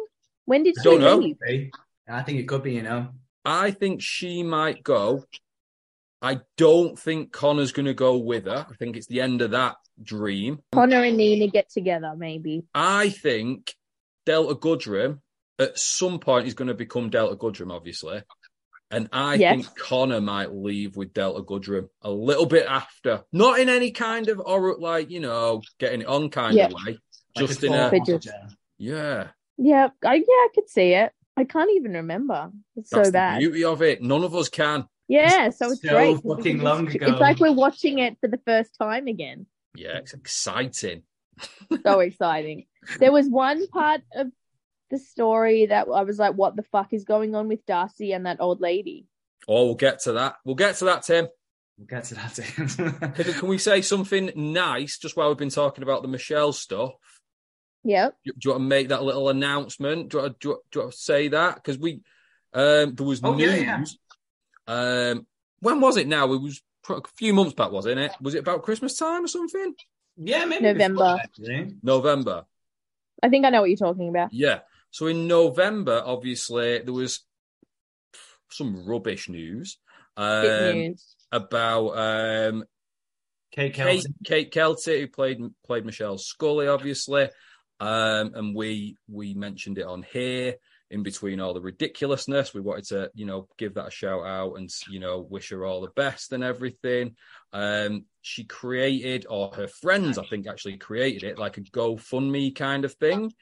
When did I she don't know. leave? I think it could be, you know. I think she might go. I don't think Connor's going to go with her. I think it's the end of that dream. Connor and Nina get together, maybe. I think Delta Goodrem at some point is going to become Delta Goodrem, obviously. And I Yes. think Connor might leave with Delta Goodrem a little bit after. Not in any kind of, or like, you know, getting it on kind Yeah. of way. Like Just in a, But just- yeah. Yeah, I, yeah, I could see it. I can't even remember. It's That's so the bad. beauty of it. None of us can. Yeah, so it's So great. 'cause we fucking can just- long ago. It's like we're watching it for the first time again. Yeah, it's exciting. So exciting. There was one part of the story that I was like, what the fuck is going on with Darcy and that old lady? Oh, we'll get to that. We'll get to that, Tim. We'll get to that. Can, can we say something nice just while we've been talking about the Michelle stuff? Yep. Do, do you want to make that little announcement? Do you, want to- do you, do you want to say that? Because we, um, there was Oh, news. yeah, yeah. Um, when was it? Now it was a few months back, wasn't it? Was it about Christmas time or something? yeah, maybe November. before. November. I think I know what you're talking about. Yeah. So in November, obviously, there was some rubbish news um, news. about um, Kate Kate, Kate Keltie, who played played Michelle Scully, obviously, um, and we we mentioned it on here. In between all the ridiculousness, we wanted to, you know, give that a shout out and you know wish her all the best and everything. Um, she created, or her friends, I think, actually created it like a GoFundMe kind of thing,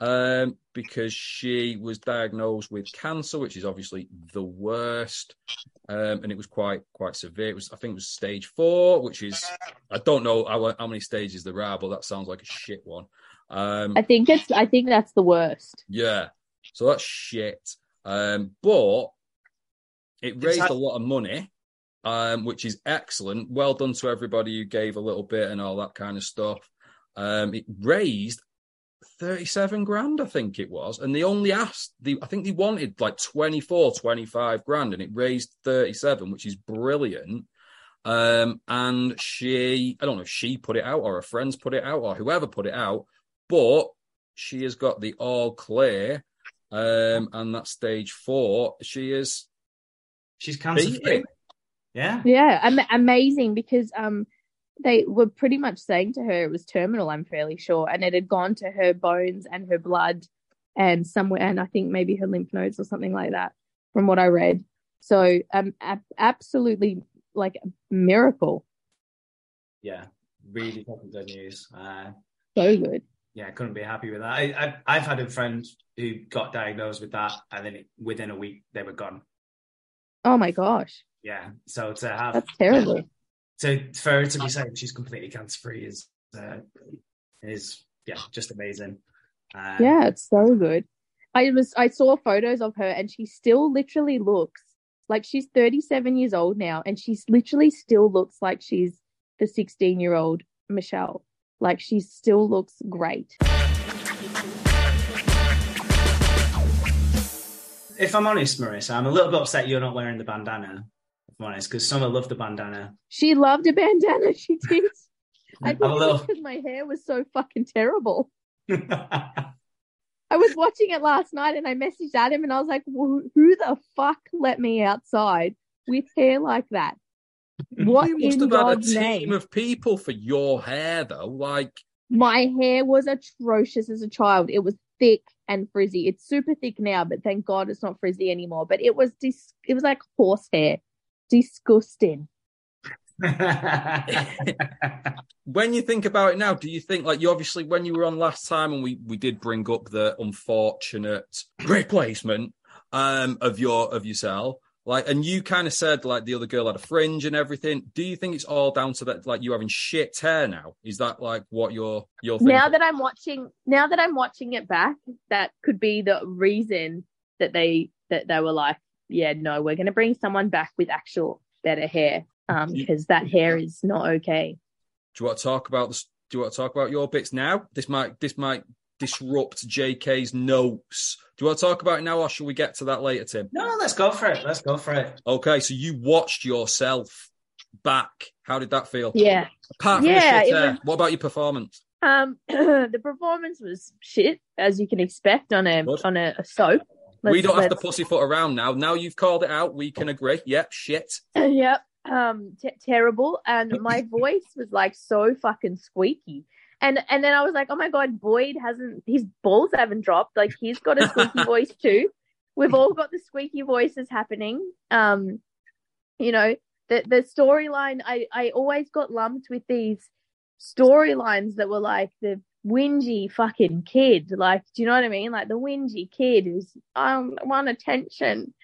um, because she was diagnosed with cancer, which is obviously the worst, um, and it was quite quite severe. It was, I think, it was stage four, which is I don't know how, how many stages there are, but that sounds like a shit one. Um, I think it's. I think that's the worst. yeah, so that's shit. Um, but it raised had- a lot of money, um, which is excellent. Well done to everybody who gave a little bit and all that kind of stuff. Um, it raised 37 grand, I think it was. And they only asked, the, I think they wanted like 24, 25 grand, and it raised 37, which is brilliant. Um, and she, I don't know if she put it out or her friends put it out or whoever put it out, but she has got the all clear. Um, and that stage four, she is She's cancer free. Yeah. Yeah, am- amazing because um, they were pretty much saying to her it was terminal. I'm fairly sure, and it had gone to her bones and her blood, and somewhere, and I think maybe her lymph nodes or something like that, from what I read. So, um, ab- absolutely like a miracle. Yeah. Really fucking good news. Uh, So good. Yeah, I couldn't be happy with that. I, I, I've had a friend who got diagnosed with that, and then within a week they were gone. Oh my gosh, Yeah. So to have that's terrible. to for her to be saying she's completely cancer free is uh, is yeah just amazing. Uh, Yeah, it's so good. I was I saw photos of her and she still literally looks like she's 37 years old now and she's literally still looks like she's the 16 year old Michelle. Like she still looks great. If I'm honest, Marisa, I'm a little bit upset you're not wearing the bandana. If I'm honest, because Summer loved the bandana. She loved a bandana, she did. I think little. because my hair was so fucking terrible. I was watching it last night and I messaged Adam and I was like, "Who who the fuck let me outside with hair like that? What you must have had a team name? of people for your hair, though. Like, My hair was atrocious as a child. It was thick and frizzy. It's super thick now, but thank God it's not frizzy anymore. But it was dis- it was like horse hair. Disgusting. when you think about it now, do you think like you obviously when you were on last time and we we did bring up the unfortunate replacement um of your of yourself, like and you kind of said like the other girl had a fringe and everything. Do you think it's all down to that like you having shit hair now? Is that like what you're you're thinking? Now that I'm watching now that I'm watching it back, that could be the reason that they that they were like, yeah, no, we're gonna bring someone back with actual better hair. Um, because that hair is not okay. do you want to talk about this? Do you want to talk about your bits now? This might this might disrupt JK's notes. Do you want to talk about it now, or shall we get to that later, Tim? no, let's go for it. Let's go for it. Okay, so you watched yourself back. How did that feel? Yeah. Apart from Yeah, the shit was- what about your performance? Um, the performance was shit, as you can expect on a Good. on a, a soap. we Let's- don't have to let's- pussyfoot around now. Now you've called it out. We can agree. Yep, shit. yep. Um, t- terrible. And my voice was like so fucking squeaky. And and then I was like, oh my god, Boyd hasn't his balls haven't dropped. Like he's got a squeaky voice too. We've all got the squeaky voices happening. Um, you know, the the storyline. I I always got lumped with these storylines that were like the whingy fucking kid. Like, do you know what I mean? Like the whingy kid who's um want attention,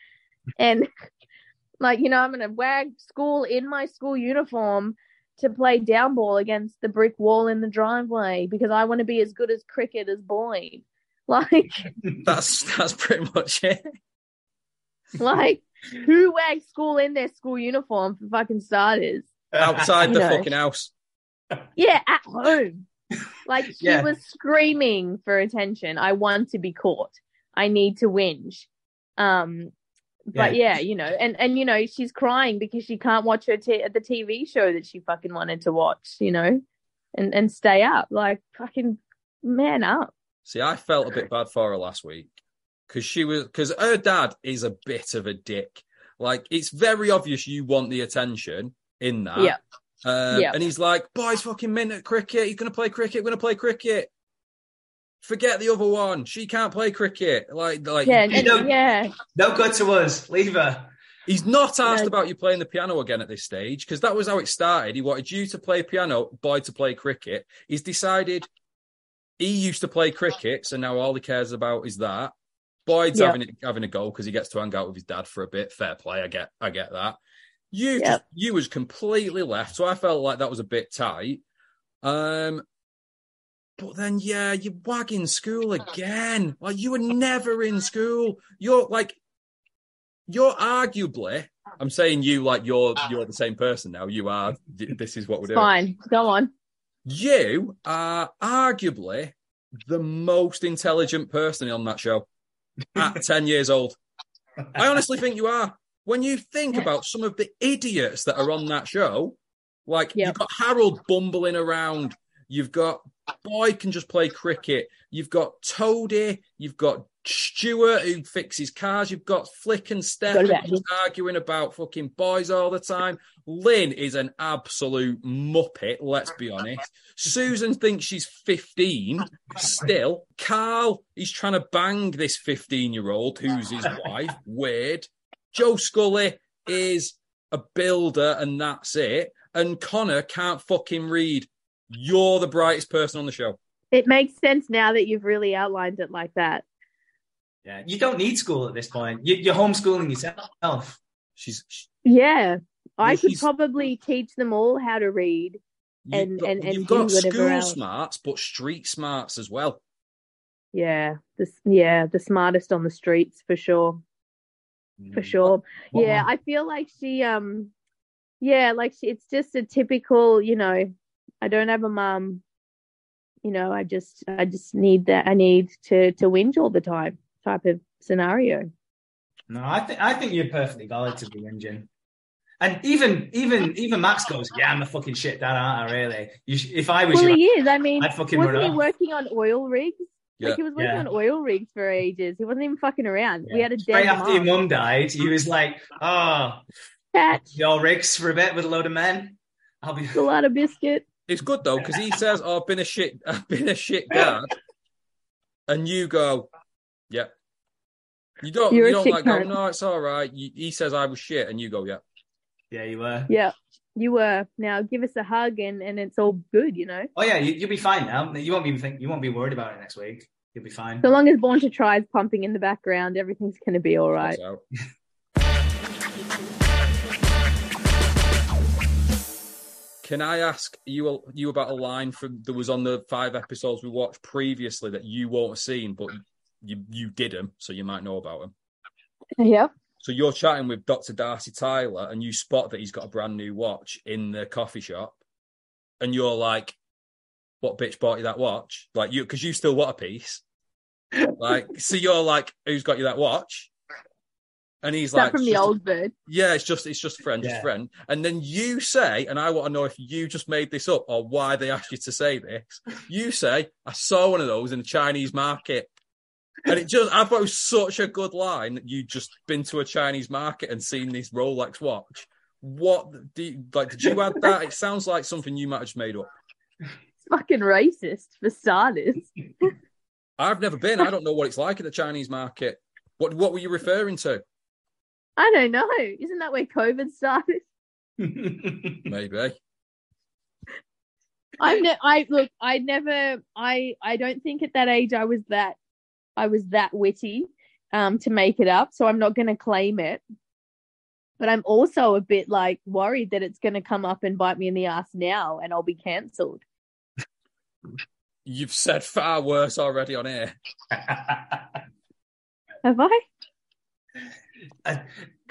and like you know, I'm gonna wag school in my school uniform to play down ball against the brick wall in the driveway because I want to be as good as cricket as Boyd. Like, That's that's pretty much it. like who wags school in their school uniform for fucking starters? Outside the know. fucking house. Yeah, at home. Like she Yeah. was screaming for attention. I want to be caught. I need to whinge. Um, but yeah. you know, and and you know, she's crying because she can't watch her t- the TV show that she fucking wanted to watch. You know, and and stay up. Like fucking man up. See, I felt a bit bad for her last week because she was because her dad is a bit of a dick. Like it's very obvious you want the attention in that. Yeah. Um, Yeah. And he's like, "Boy's fucking minute at cricket. He's gonna play cricket. We're gonna play cricket. Forget the other one. She can't play cricket. Like, like Yeah, and, you know- yeah. No good to us. Leave her. He's not asked No. about you playing the piano again at this stage because that was how it started. He wanted you to play piano, Boy to play cricket. He's decided he used to play cricket, so now all he cares about is that. Boyd's Yeah. having having a go because he gets to hang out with his dad for a bit. Fair play, I get, I get that. You, Yep. just, you was completely left, so I felt like that was a bit tight. Um, but then, yeah, you're wagging school again. Like you were never in school. You're like, you're arguably. I'm saying you like you're ah. you're the same person now. You are. This is what we're It's doing. fine. Go on. You are arguably the most intelligent person on that show at 10 years old. I honestly think you are. When you think about some of the idiots that are on that show, like Yep. you've got Harold bumbling around, you've got Boyd can just play cricket, you've got Toadie, you've got Stuart who fixes cars, you've got Flick and Steph arguing about fucking boys all the time. Lynn is an absolute muppet, let's be honest. Susan thinks she's 15 still. Carl, he's trying to bang this 15 year old who's his wife. Weird. Joe Scully is a builder and that's it. And Connor can't fucking read. You're the brightest person on the show. It makes sense now that you've really outlined it like that. Yeah, you don't need school at this point. You, you're homeschooling yourself. She's she- Yeah. I could probably teach them all how to read. you've And- got, and- and you've got whatever school else. smarts, but street smarts as well. Yeah. This yeah, the smartest on the streets for sure. For sure. What yeah, one? I feel like she um yeah, like she, it's just a typical, you know, I don't have a mum. You know, I just I just need that I need to to whinge all the time type of scenario. No, I think I think you're perfectly valid to be whinging. And even even even Max goes, yeah, I'm a fucking shit dad, aren't I? Really? You sh- if I was Well, you, he is. I mean, I'd fucking wasn't he off. working on oil rigs? Yeah. Like he was working Yeah. on oil rigs for ages. He wasn't even fucking around. We had a straight dead after your mom. mum died, he was like, oh, Catch your rigs for a bit with a load of men. I'll be. a lot of biscuit. It's good though because he says, "Oh, I've been a shit, I've been a shit dad," and you go, "Yeah." You don't, You're you don't shit like go, "No, it's all right." You, he says, "I was shit," and you go, "Yeah." Yeah, you were. Yeah, you were. Now give us a hug and and it's all good. You know, Oh yeah, you, you'll be fine now. You won't be think. You won't be worried about it next week. You'll be fine. so long as Born to Try is pumping in the background, everything's gonna be all right. Can I ask you you about a line from that was on the five episodes we watched previously that you won't have seen, but you you did them, so you might know about them. Yeah. So you're chatting with Dr. Darcy Tyler, and you spot that he's got a brand new watch in the coffee shop, and you're like, "What bitch bought you that watch?" Like you, because you still want a piece. Like, so you're like, "Who's got you that watch?" And he's Is that like, from the old bird? yeah, it's just it's just friend, just friend. And then you say, and I want to know if you just made this up or why they asked you to say this. You say, I saw one of those in the Chinese market. And it just I thought it was such a good line that you'd just been to a Chinese market and seen this Rolex watch. What do you, like did you add that? It sounds like something you might have just made up. It's fucking racist for starters. I've never been. I don't know what it's like at the Chinese market. What what were you referring to? I don't know. Isn't that where COVID started? Maybe. I'm ne- I look. I never. I I don't think at that age I was that. I was that witty, um, to make it up. So I'm not going to claim it. But I'm also a bit like worried that it's going to come up and bite me in the ass now, and I'll be cancelled. You've said far worse already on air. Have I? Uh,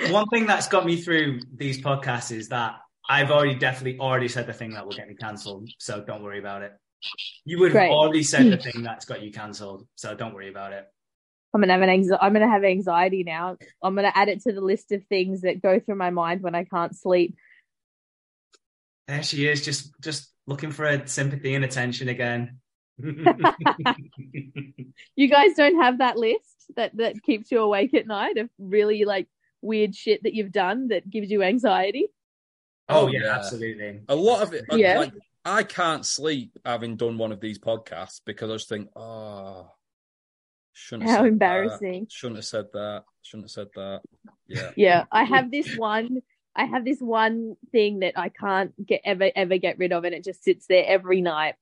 One thing that's got me through these podcasts is that I've already definitely already said the thing that will get me cancelled, so don't worry about it. You would have Great. already said the thing that's got you cancelled, so don't worry about it. I'm gonna have an anxi- I'm gonna have anxiety now. I'm gonna add it to the list of things that go through my mind when I can't sleep. There she is, just just looking for a sympathy and attention again. You guys don't have that list that that keeps you awake at night of really like weird shit that you've done that gives you anxiety. oh, oh yeah, absolutely. A lot of it, uh, Yeah. like I can't sleep having done one of these podcasts because I just think, oh, shouldn't. How said that. embarrassing. Shouldn't have said that. Shouldn't have said that. Yeah. Yeah, I have this one. I have this one thing that I can't get ever ever get rid of, and it just sits there every night.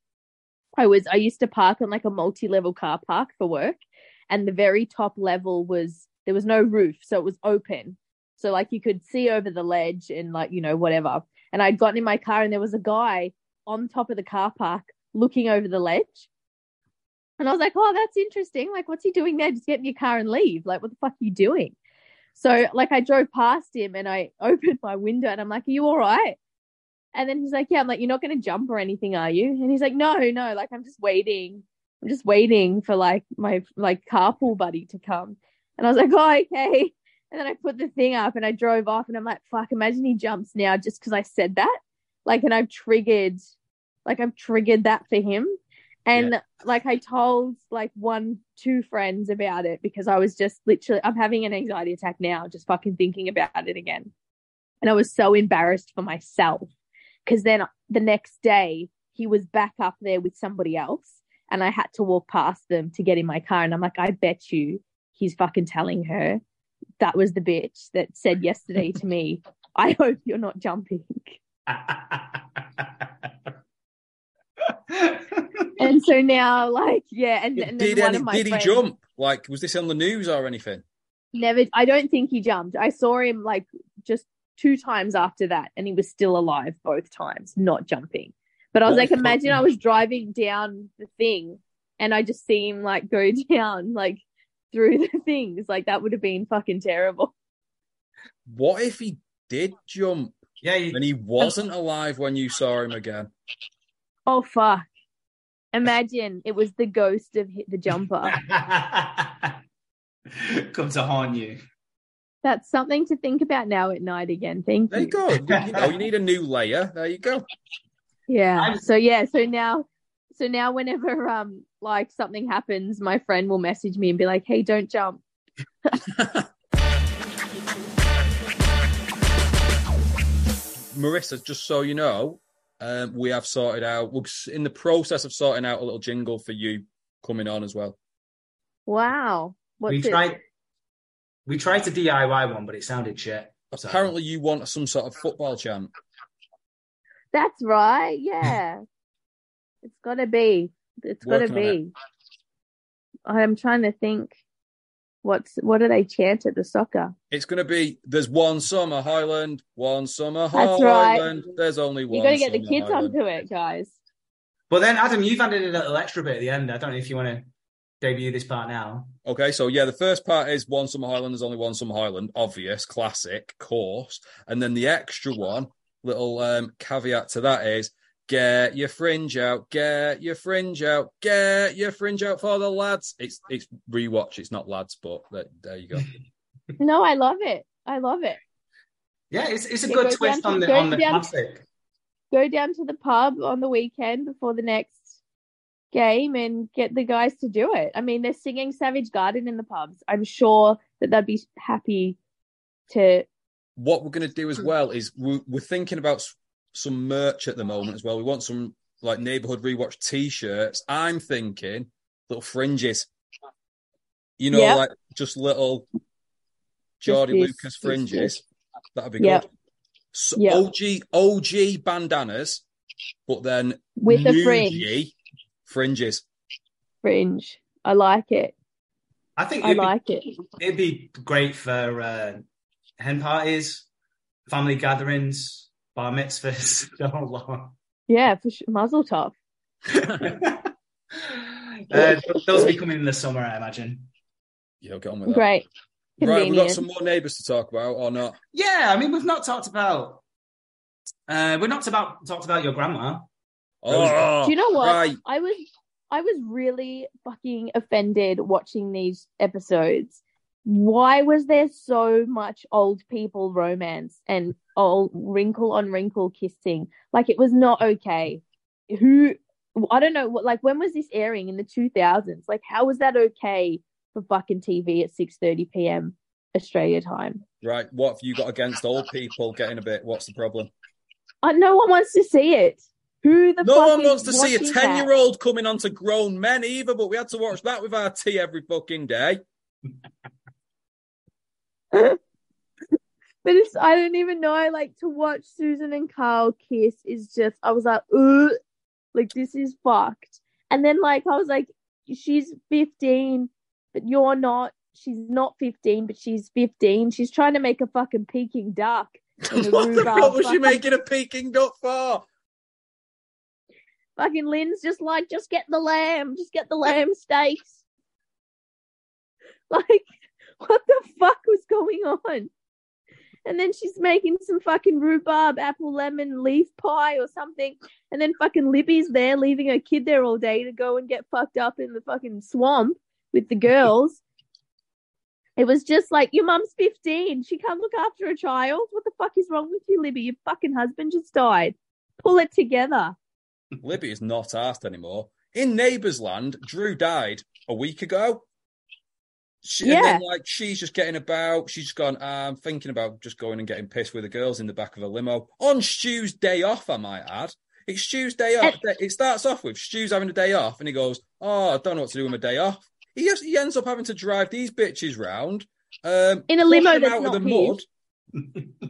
I was I used to park on like a multi-level car park for work, and the very top level was there was no roof, so it was open. So like you could see over the ledge and like you know whatever. And I'd gotten in my car, and there was a guy on top of the car park looking over the ledge. And I was like, oh, that's interesting. Like, what's he doing there? Just get in your car and leave. Like, what the fuck are you doing? So, like, I drove past him and I opened my window and I'm like, are you all right? And then he's like, yeah. I'm like, you're not going to jump or anything, are you? And he's like, no, no. Like, I'm just waiting. I'm just waiting for like my like carpool buddy to come. And I was like, oh, okay. And then I put the thing up and I drove off and I'm like, fuck, imagine he jumps now just because I said that. Like, and I've triggered, like, I've triggered that for him. And like, I told like one, two friends about it because I was just literally, I'm having an anxiety attack now, just fucking thinking about it again. And I was so embarrassed for myself because then the next day he was back up there with somebody else and I had to walk past them to get in my car. And I'm like, I bet you he's fucking telling her that was the bitch that said yesterday to me, I hope you're not jumping. and so now, like, yeah, and, and then Did, any, did he jump? Like, was this on the news or anything? never. I don't think he jumped. I saw him like just two times after that, and he was still alive both times, not jumping. But I was What like, imagine I was driving down the thing, and I just see him like go down like through the things. Like that would have been fucking terrible. What if he did jump Yeah, you, and he wasn't alive when you saw him again? Oh fuck! Imagine it was the ghost of the jumper. come to haunt you. That's something to think about now at night again. Thank There you you. go. You know, you need a new layer. There you go. Yeah. I'm- So yeah. So now, so now whenever um like something happens, my friend will message me and be like, "Hey, don't jump." Marisa, just so you know, um, we have sorted out. We're in the process of sorting out a little jingle for you coming on as well. Wow. What's we it? Tried we tried to DIY one, but it sounded shit. So- Apparently, you want some sort of football chant. That's right. Yeah. it's gotta be. It's gotta Working on it. be. I'm trying to think. What's what do they chant at the soccer? It's going to be there's one summer Hoyland, one summer That's right. Hoyland. There's only one. You got to get the kids Hoyland. onto it, guys. But then, Adam, you've added a little extra bit at the end. I don't know if you want to debut this part now. Okay, so yeah, the first part is one summer Hoyland. There's only one summer Hoyland, obvious, classic, course, and then the extra one, little um, caveat to that is get your fringe out, get your fringe out, get your fringe out for the lads. It's it's rewatch. It's not lads, but there, there you go. no, I love it. I love it. Yeah, it's it's a Yeah, good go twist down on the go on the down- classic. Go down to the pub on the weekend before the next game and get the guys to do it. I mean, they're singing Savage Garden in the pubs. I'm sure that they'd be happy to. what we're going to do as hmm. well is we're, we're thinking about some merch at the moment as well. We want some like neighborhood rewatch t-shirts. I'm thinking little fringes. You know, Yep. like just little Jordy Lucas fringes. That'd be Yep. good. So Yep. OG OG bandanas, but then With the new fringe. G fringes. Fringe. I like it. I think I like it. be, it'd be great for uh, hen parties, family gatherings, bar mitzvahs, the whole lot. Yeah, for sure. Muzzle top. uh, those will be coming in the summer, I imagine. Yeah, get on with that. Great. Right, we've got some more neighbours to talk about, or not? Yeah, I mean, we've not talked about. Uh, we've not about talked about your grandma. Oh, Do you know what? Right. I was I was really fucking offended watching these episodes. Why was there so much old people romance and old wrinkle on wrinkle kissing? Like it was not okay. Who I don't know what like when was this airing in the 2000s? Like how was that okay for fucking TV at 6:30 p.m. Australia time? Right, what have you got against old people getting a bit? What's the problem? Uh, no one wants to see it. Who the No fuck one wants to see a 10 year old coming on to grown men either, but we had to watch that with our tea every fucking day. but it's I don't even know. I like to watch Susan and Carl kiss is just I was like, Ugh, like this is fucked. And then like I was like, she's 15, but you're not. She's not 15, but she's 15. She's trying to make a fucking Peking duck. what the fuck was she making a Peking duck for? Fucking Lynn's just like, just get the lamb, just get the lamb steaks. Like, what the fuck was going on? And then she's making some fucking rhubarb, apple, lemon, leaf pie or something. And then fucking Libby's there, leaving her kid there all day to go and get fucked up in the fucking swamp with the girls. It was just like, your mum's 15. She can't look after a child. What the fuck is wrong with you, Libby? Your fucking husband just died. Pull it together. Libby is not asked anymore. In Neighbours Land, Drew died a week ago. She, And then, Yeah. like, she's just getting about. She's just gone, "Ah, I'm thinking about just going and getting pissed with the girls in the back of a limo. On Stu's day off, I might add. It's Stu's day off. It starts off with Stu's having a day off, and he goes, Oh, I don't know what to do with my day off. He, has, he ends up having to drive these bitches round. Um, In a limo that's out of the his. mud.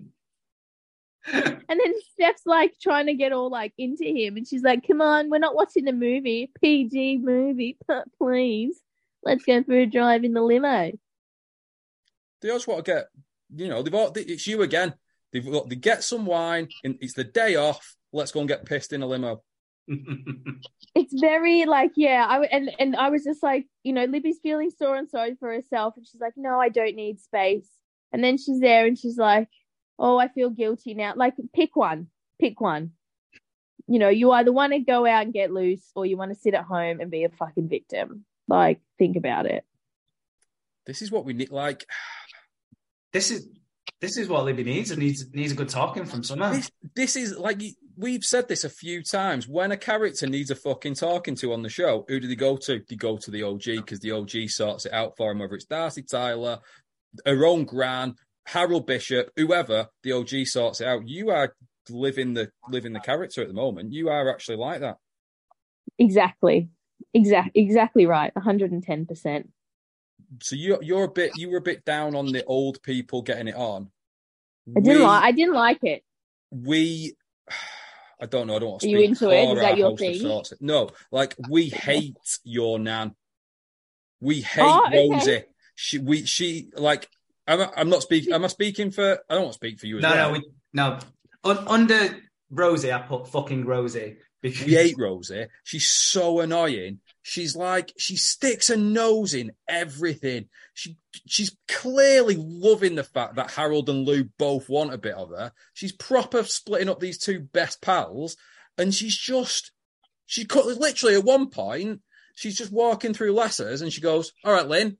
And then Steph's like trying to get all like into him, and she's like, "Come on, we're not watching a movie, PG movie, please. Let's go for a drive in the limo." They just want to get, you know, they've all, it's you again. They've got, they get some wine, and it's the day off. Let's go and get pissed in a limo. It's very like, yeah, i and and I was just like, you know, Libby's feeling sore and sorry for herself, and she's like, "No, I don't need space." And then she's there, and she's like, "Oh, I feel guilty now." Like, pick one, pick one. You know, you either want to go out and get loose, or you want to sit at home and be a fucking victim. Like, think about it. This is what we need. Like, This is this is what Libby needs. It needs needs a good talking from someone. this, this is like we've said this a few times. When a character needs a fucking talking to on the show, who do they go to? They go to the OG because the OG sorts it out for him. Whether it's Darcy Tyler, her own Gran, Harold Bishop, whoever, the OG sorts it out. You are living the living the character at the moment. You are actually like that. Exactly. Exact exactly right. 110%. So you you're a bit you were a bit down on the old people getting it on. I didn't like I didn't like it. we I don't know, I don't want to Are you into it? Is that your thing? No, like we hate your nan. We hate Oh, okay. Rosie. She we she like I'm I'm not speaking am I speaking for I don't want to speak for you as No, well. no, we, no. Un, under Rosie, I put fucking Rosie because we hate Rosie. She's so annoying. She's like she sticks her nose in everything. She she's clearly loving the fact that Harold and Lou both want a bit of her. She's proper splitting up these two best pals, and she's just she cut literally at one point she's just walking through lessons and she goes, "All right, Lynn,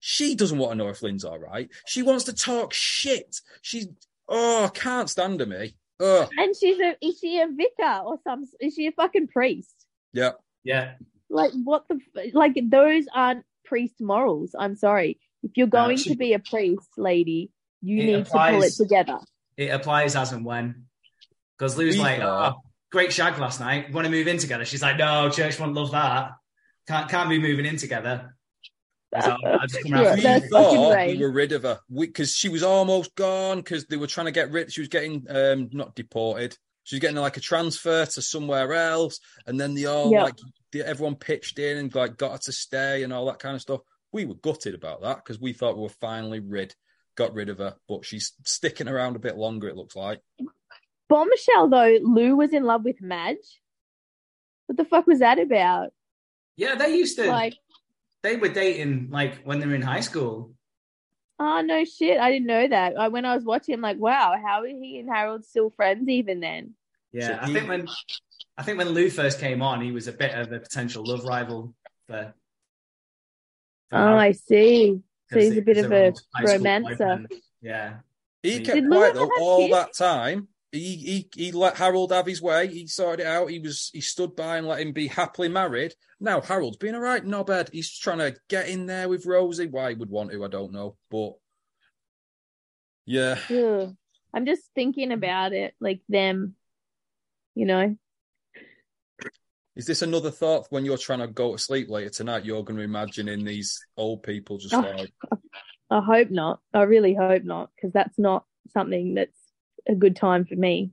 She doesn't want to know if Lynn's all right. She wants to talk shit. She's oh, I can't stand her, me. Oh, And she's a is she a vicar or some? Is she a fucking priest? yeah. Yeah. Like what the like? Those aren't priest morals. I'm sorry. If you're No, going she- to be a priest, lady, you It need to pull it together. It applies as and when. Because Lou's We like, oh, great shag last night. Want to move in together? She's like, no, church won't love that. Can't can't be moving in together. So I'll just come Yeah, we that's thought right. we were rid of her because she was almost gone because they were trying to get rid. She was getting um, not deported. She was getting like a transfer to somewhere else, and then they all Yeah. like the, everyone pitched in and like got her to stay and all that kind of stuff. We were gutted about that because we thought we were finally rid, got rid of her, but she's sticking around a bit longer. It looks like. Bombshell though, Lou was in love with Madge. What the fuck was that about? Yeah, they used to. Like, they were dating like when they were in high school. oh no shit, I didn't know that. I, when I was watching, I'm like, wow, how are he and Harold still friends even then? Yeah, So I he- think when I think when Lou first came on, he was a bit of a potential love rival for. for Oh, Harold, I see. So 'cause he's a bit of a old high school romancer. Yeah. He Did kept quiet though all kids? that time. He, he he let Harold have his way. He sorted it out. He was he stood by and let him be happily married. Now Harold's being a right knobhead. He's trying to get in there with Rosie. Why he would want to, I don't know. But yeah. I'm just thinking about it, like them, you know. is this another thought when you're trying to go to sleep later tonight? You're going to imagine in these old people just Oh. like I hope not. I really hope not, because that's not something that's a good time for me.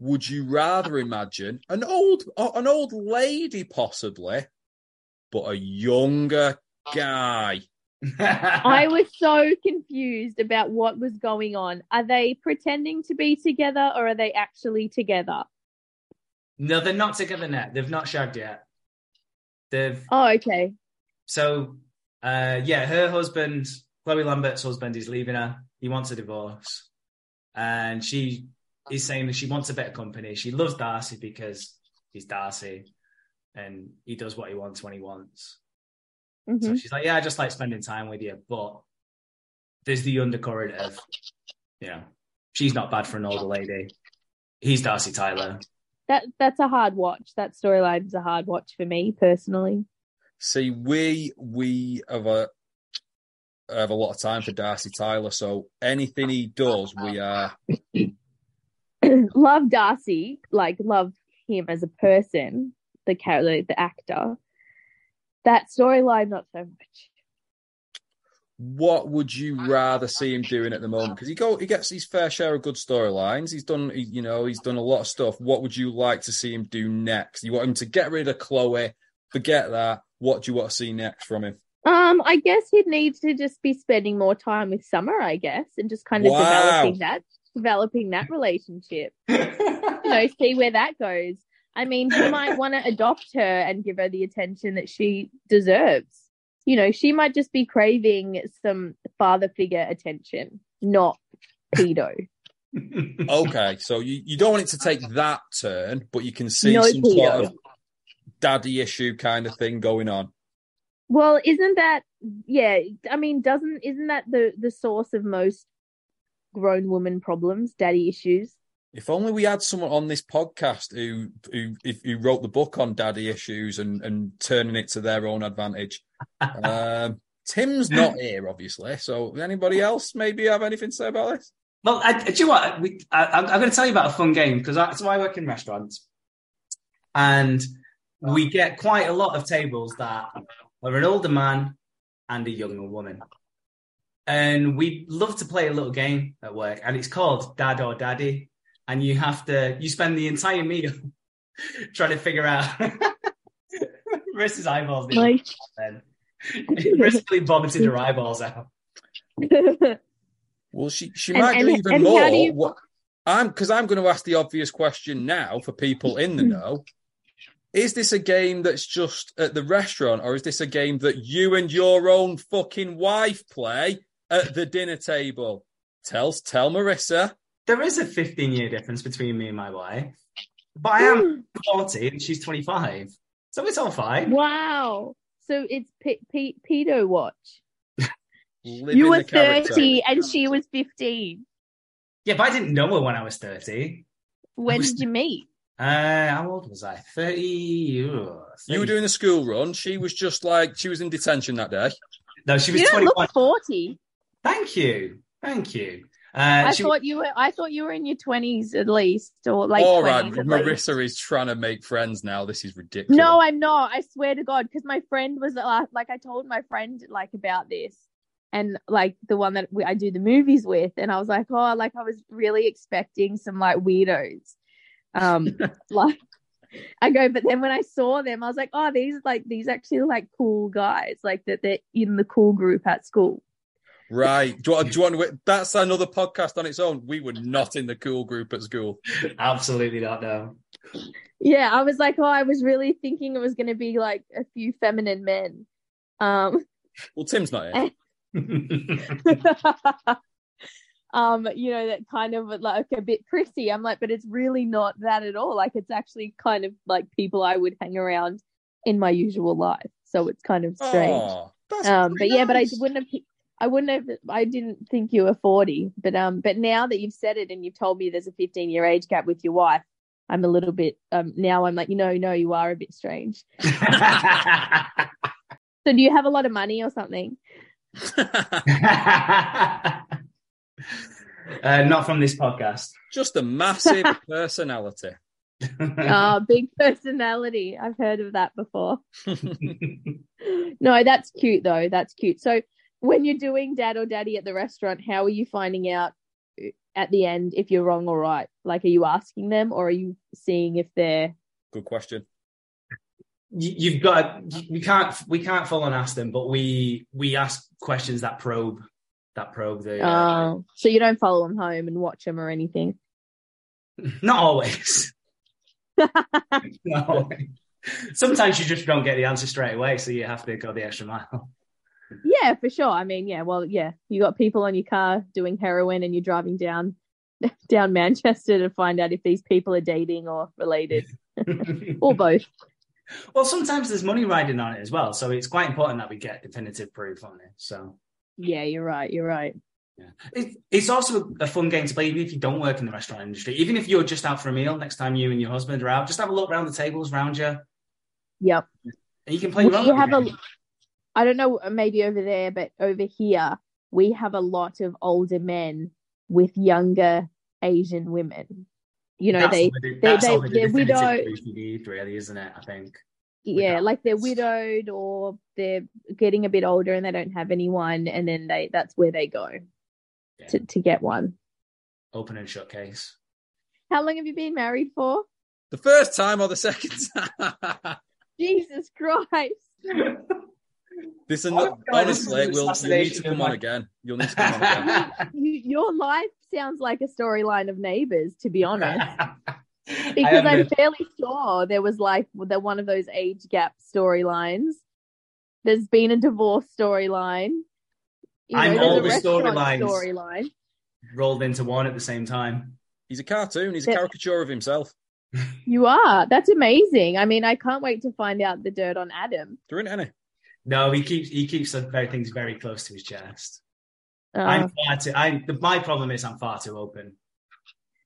Would you rather imagine an old an old lady possibly, but a younger guy? I was so confused about what was going on. Are they pretending to be together or are they actually together? no, they're not together yet. They've not shagged yet. They've Oh, okay. so uh yeah, her husband, Chloe Lambert's husband, is leaving her. He wants a divorce, and she is saying that she wants a better company. She loves Darcy because he's Darcy, and he does what he wants when he wants. Mhm. So she's like, "Yeah, I just like spending time with you," but there's the undercurrent of, you know, she's not bad for an older lady. He's Darcy Tyler. That that's a hard watch. That storyline is a hard watch for me personally. See, we we have a have a lot of time for Darcy Tyler, so anything he does, we are love Darcy, like love him as a person, the character, the actor. That storyline, not so much. what would you rather see him doing at the moment? Because he go he gets his fair share of good storylines. He's done he, you know he's done a lot of stuff. What would you like to see him do next? You want him to get rid of Chloe, forget that. What do you want to see next from him? Um, I guess he'd need to just be spending more time with Summer, I guess, and just kind of Wow. developing that, developing that relationship. you know, see where that goes. I mean, he might want to adopt her and give her the attention that she deserves. You know, she might just be craving some father figure attention, not pedo. Okay, so you, you don't want it to take that turn, but you can see No some pedo. sort of daddy issue kind of thing going on. Well, isn't that yeah, I mean, doesn't isn't that the the source of most grown woman problems, daddy issues? If only we had someone on this podcast who who who wrote the book on daddy issues and and turning it to their own advantage. um, Tim's not here, obviously. So anybody else maybe have anything to say about this? Well, I, do you know what? We, I, I'm, I'm going to tell you about a fun game because that's why I work in restaurants, and we get quite a lot of tables that are an older man and a younger woman, and we love to play a little game at work, and it's called Dad or Daddy, and you have to you spend the entire meal trying to figure out Marisa's eyeballs. Like, Then basically vomited her eyeballs out. Well, she she And- might do even and more. do you- I'm because I'm going to ask the obvious question now for people in the know. Is this a game that's just at the restaurant, or is this a game that you and your own fucking wife play at the dinner table? Tell tell Marisa. There is a 15 year difference between me and my wife, but I am 40 and she's 25. So it's all fine. wow. So it's pe- pe- pedo watch. You were 30 and she was 15. Yeah, but I didn't know her when I was 30. When was- did you meet? Uh, how old was I? 30. ugh, You were doing the school run. She was just like she was in detention that day. No, she was You don't 21. look 40. Thank you. Thank you. Uh, I she, thought you were. I thought you were in your 20s at least, or like. All right, 20s at least. Marisa is trying to make friends now. This is ridiculous. No, I'm not. I swear to God, because my friend was uh, like, I told my friend like about this, and like the one that we, I do the movies with, and I was like, oh, like I was really expecting some like weirdos, um, like. I go, but then when I saw them, I was like, oh, these like these actually like cool guys, like that they're in the cool group at school. Right. Do you, want, do you want to? That's another podcast on its own. We were not in the cool group at school. absolutely not, no. Yeah, I was like, oh, I was really thinking it was going to be like a few feminine men. Um, Well, Tim's not here. um, you know, that kind of like a bit prissy. I'm like, but it's really not that at all. Like, it's actually kind of like people I would hang around in my usual life. So it's kind of strange. That's um, but pretty yeah, but I wouldn't have. I wouldn't have. I didn't think you were 40. But um, but now that you've said it and you've told me there's a 15 year age gap with your wife, I'm a little bit. Um, now I'm like, you know, no, you are a bit strange. So do you have a lot of money or something? uh, not from this podcast. Just a massive personality. Oh, big personality. I've heard of that before. No, that's cute though. That's cute. So when you're doing dad or daddy at the restaurant, how are you finding out uh, at the end if you're wrong or right? Like, are you asking them or are you seeing if they're Good question. You- You've got. We can't. We can't full on ask them, but we we ask questions that probe that probe the. Uh, uh, so you don't follow them home and watch them or anything? Not always. Not always. Sometimes you just don't get the answer straight away, so you have to go the extra mile. Yeah, for sure. I mean, yeah, well, yeah, you got people on your car doing heroin and you're driving down down Manchester to find out if these people are dating or related or both. well, sometimes there's money riding on it as well, so it's quite important that we get definitive proof on it. So Yeah, you're right. You're right. it, it's also a fun game to play, even if you don't work in the restaurant industry. Even if you're just out for a meal, next time you and your husband are out, just have a look around the tables around you, Yep. and you can play. We have a. I don't know, uh, maybe over there, but over here we have a lot of older men with younger Asian women. You know, That's they, the- they, that's they, all the they're definitive widow, proof need, really, isn't it? I think. Yeah, that. like they're widowed or they're getting a bit older and they don't have anyone, and then they that's where they go Yeah. to to get one. Open and shut case. How long have you been married for? The first time or the second time? Jesus Christ. this and Oh, God, this is honestly, an we'll you need to come on again. You'll need to come on again. Your life sounds like a storyline of Neighbours, to be honest. I Because I'm been- fairly sure there was like the one of those age gap storylines. There's been a divorce storyline. You know, I'm there's all the restaurant storylines. storyline. rolled into one at the same time. He's a cartoon. He's a Yeah. caricature of himself. You are. That's amazing. I mean, I can't wait to find out the dirt on Adam. There isn't any. No, he keeps he keeps the very things very close to his chest. Uh, I'm far too. I the, my problem is I'm far too open.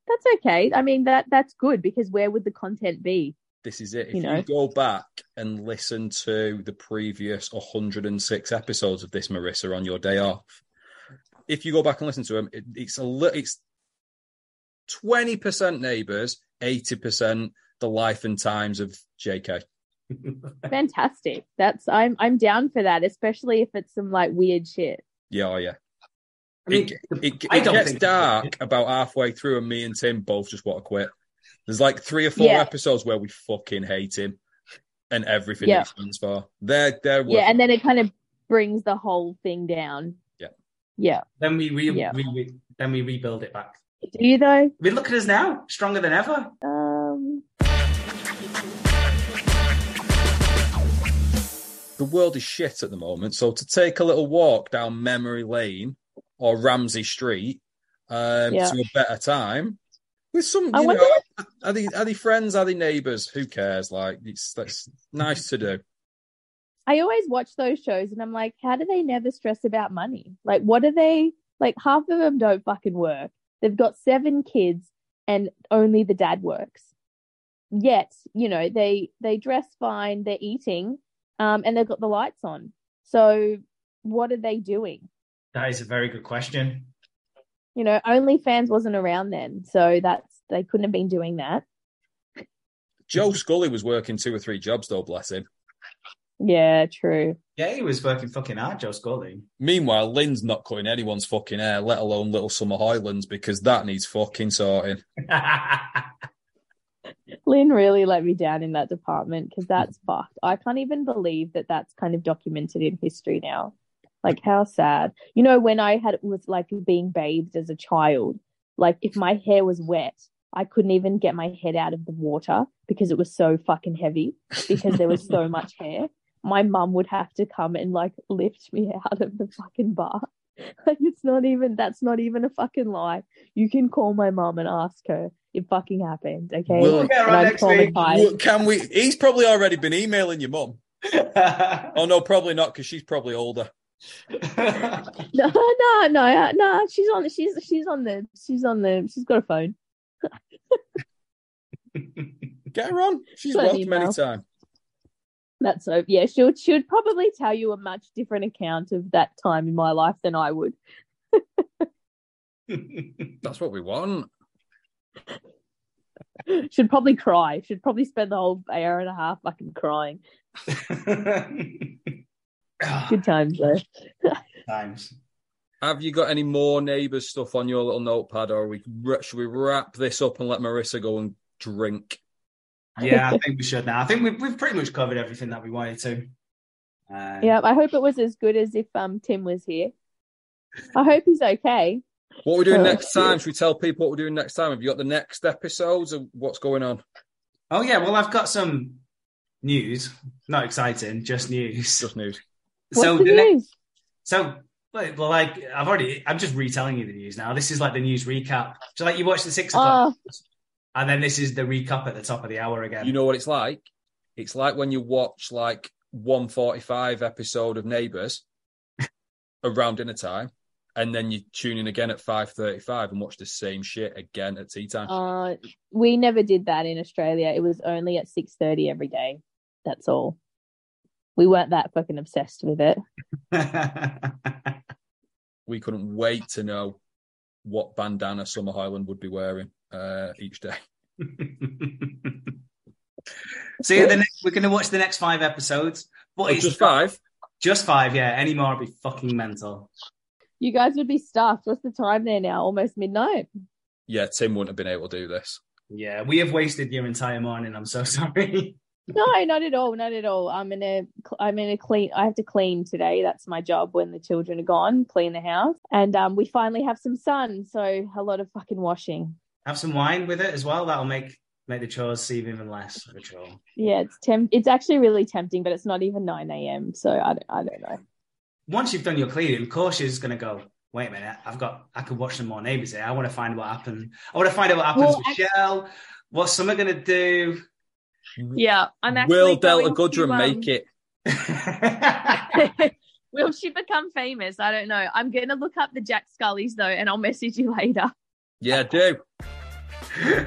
That's okay. I mean, that that's good because where would the content be? This is it. If You you, know. go back and listen to the previous 106 episodes of this, Marisa, on your day off, if you go back and listen to them, it, it's a li- it's 20% neighbours, 80% the life and times of JK. Fantastic. That's I'm I'm down for that, especially if it's some like weird shit. Yeah, oh, yeah. I mean, It, it, I it gets think- dark about halfway through, and me and Tim both just want to quit. There's like three or four Yeah. episodes where we fucking hate him and everything Yeah. he stands for. They're they're Yeah, and then it kind of brings the whole thing down. Yeah. Yeah. then we re, Yeah. we, we then we rebuild it back. Do you though? We look at us now, stronger than ever. Um the world is shit at the moment. So to take a little walk down memory lane or Ramsay Street um, Yeah. to a better time with some, I you wonder know, are they are they friends? Are they neighbours? Who cares? Like it's that's nice to do. I always watch those shows and I'm like, how do they never stress about money? Like, what are they like? Half of them don't fucking work. They've got seven kids and only the dad works. Yet, you know, they they dress fine, they're eating, um, and they've got the lights on. So, what are they doing? That is a very good question. You know, OnlyFans wasn't around then, so that's they couldn't have been doing that. Joe Scully was working two or three jobs though, bless him. Yeah, true. Yeah, he was working fucking hard, Joe Scully. Meanwhile, Lyn's not cutting anyone's fucking hair, let alone Little Summer Hoyland's, because that needs fucking sorting. Lyn really let me down in that department because that's mm. fucked. I can't even believe that that's kind of documented in history now. Like how sad. You know, when I had was like being bathed as a child, like if my hair was wet, I couldn't even get my head out of the water because it was so fucking heavy because there was so much hair. My mum would have to come and like lift me out of the fucking bath. Like it's not even that's not even a fucking lie. You can call my mum and ask her. It fucking happened, okay? We'll And get I'm next week. Well, Can we? He's probably already been emailing your mum. Oh no, probably not, because she's probably older. No, no, no, no. She's on. She's she's on the. She's on the. She's got a phone. Get her on. She's Got an welcome email. anytime. That's so. Yeah, she'll she'd probably tell you a much different account of that time in my life than I would. That's what we want. She'd probably cry. She'd probably spend the whole hour and a half fucking crying. Good times though. Times. Have you got any more neighbours stuff on your little notepad, or we should we wrap this up and let Marisa go and drink? Yeah, I think we should now. I think we've we've pretty much covered everything that we wanted to. Uh, Yeah, I hope it was as good as if um Tim was here. I hope he's okay. What are we doing Oh, next time? Should we tell people what we're doing next time? Have you got the next episodes of what's going on? Oh yeah, well I've got some news. Not exciting, just news. Just news. What's so the the next news? So, like, well, like I've already, I'm just retelling you the news now. This is like the news recap. So, like, you watch the six o'clock, Oh, and then this is the recap at the top of the hour again. You know what it's like? It's like when you watch like 145 episode of Neighbours around dinner time, and then you tune in again at 5:35 and watch the same shit again at tea time. uh, we never did that in Australia. It was only at six thirty every day. That's all. We weren't that fucking obsessed with it. we couldn't wait to know what bandana Summer Hoyland would be wearing uh, each day. so yeah, we're going to watch the next five episodes. But Oh, it's just five. Just five, yeah. Any more would be fucking mental. You guys would be stuffed. What's the time there now? Almost midnight. Yeah, Tim wouldn't have been able to do this. Yeah, we have wasted your entire morning. I'm so sorry. No, not at all. Not at all. I'm in a. I'm in a clean. I have to clean today. That's my job when the children are gone. Clean the house, and um, we finally have some sun. So a lot of fucking washing. Have some wine with it as well. That'll make make the chores seem even less of a chore. Yeah, it's temp. It's actually really tempting, but it's not even nine a.m. So I don't, I don't know. Once you've done your cleaning, of course just going to go. Wait a minute, I've got. I could watch some more neighbours here. I want to find out what happened. I want to find out what happens Well, with Shell. What's Summer going to do? Yeah, I'm actually. Will Delta going to, um, make it? Will she become famous? I don't know. I'm going to look up the Jack Scullys though, and I'll message you later. Yeah, do.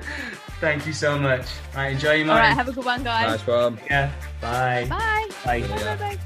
Thank you so much. All right, enjoy your All morning. right, have a good one, guys. Nice one. yeah. Bye. Bye. Bye. Bye. Bye. Bye.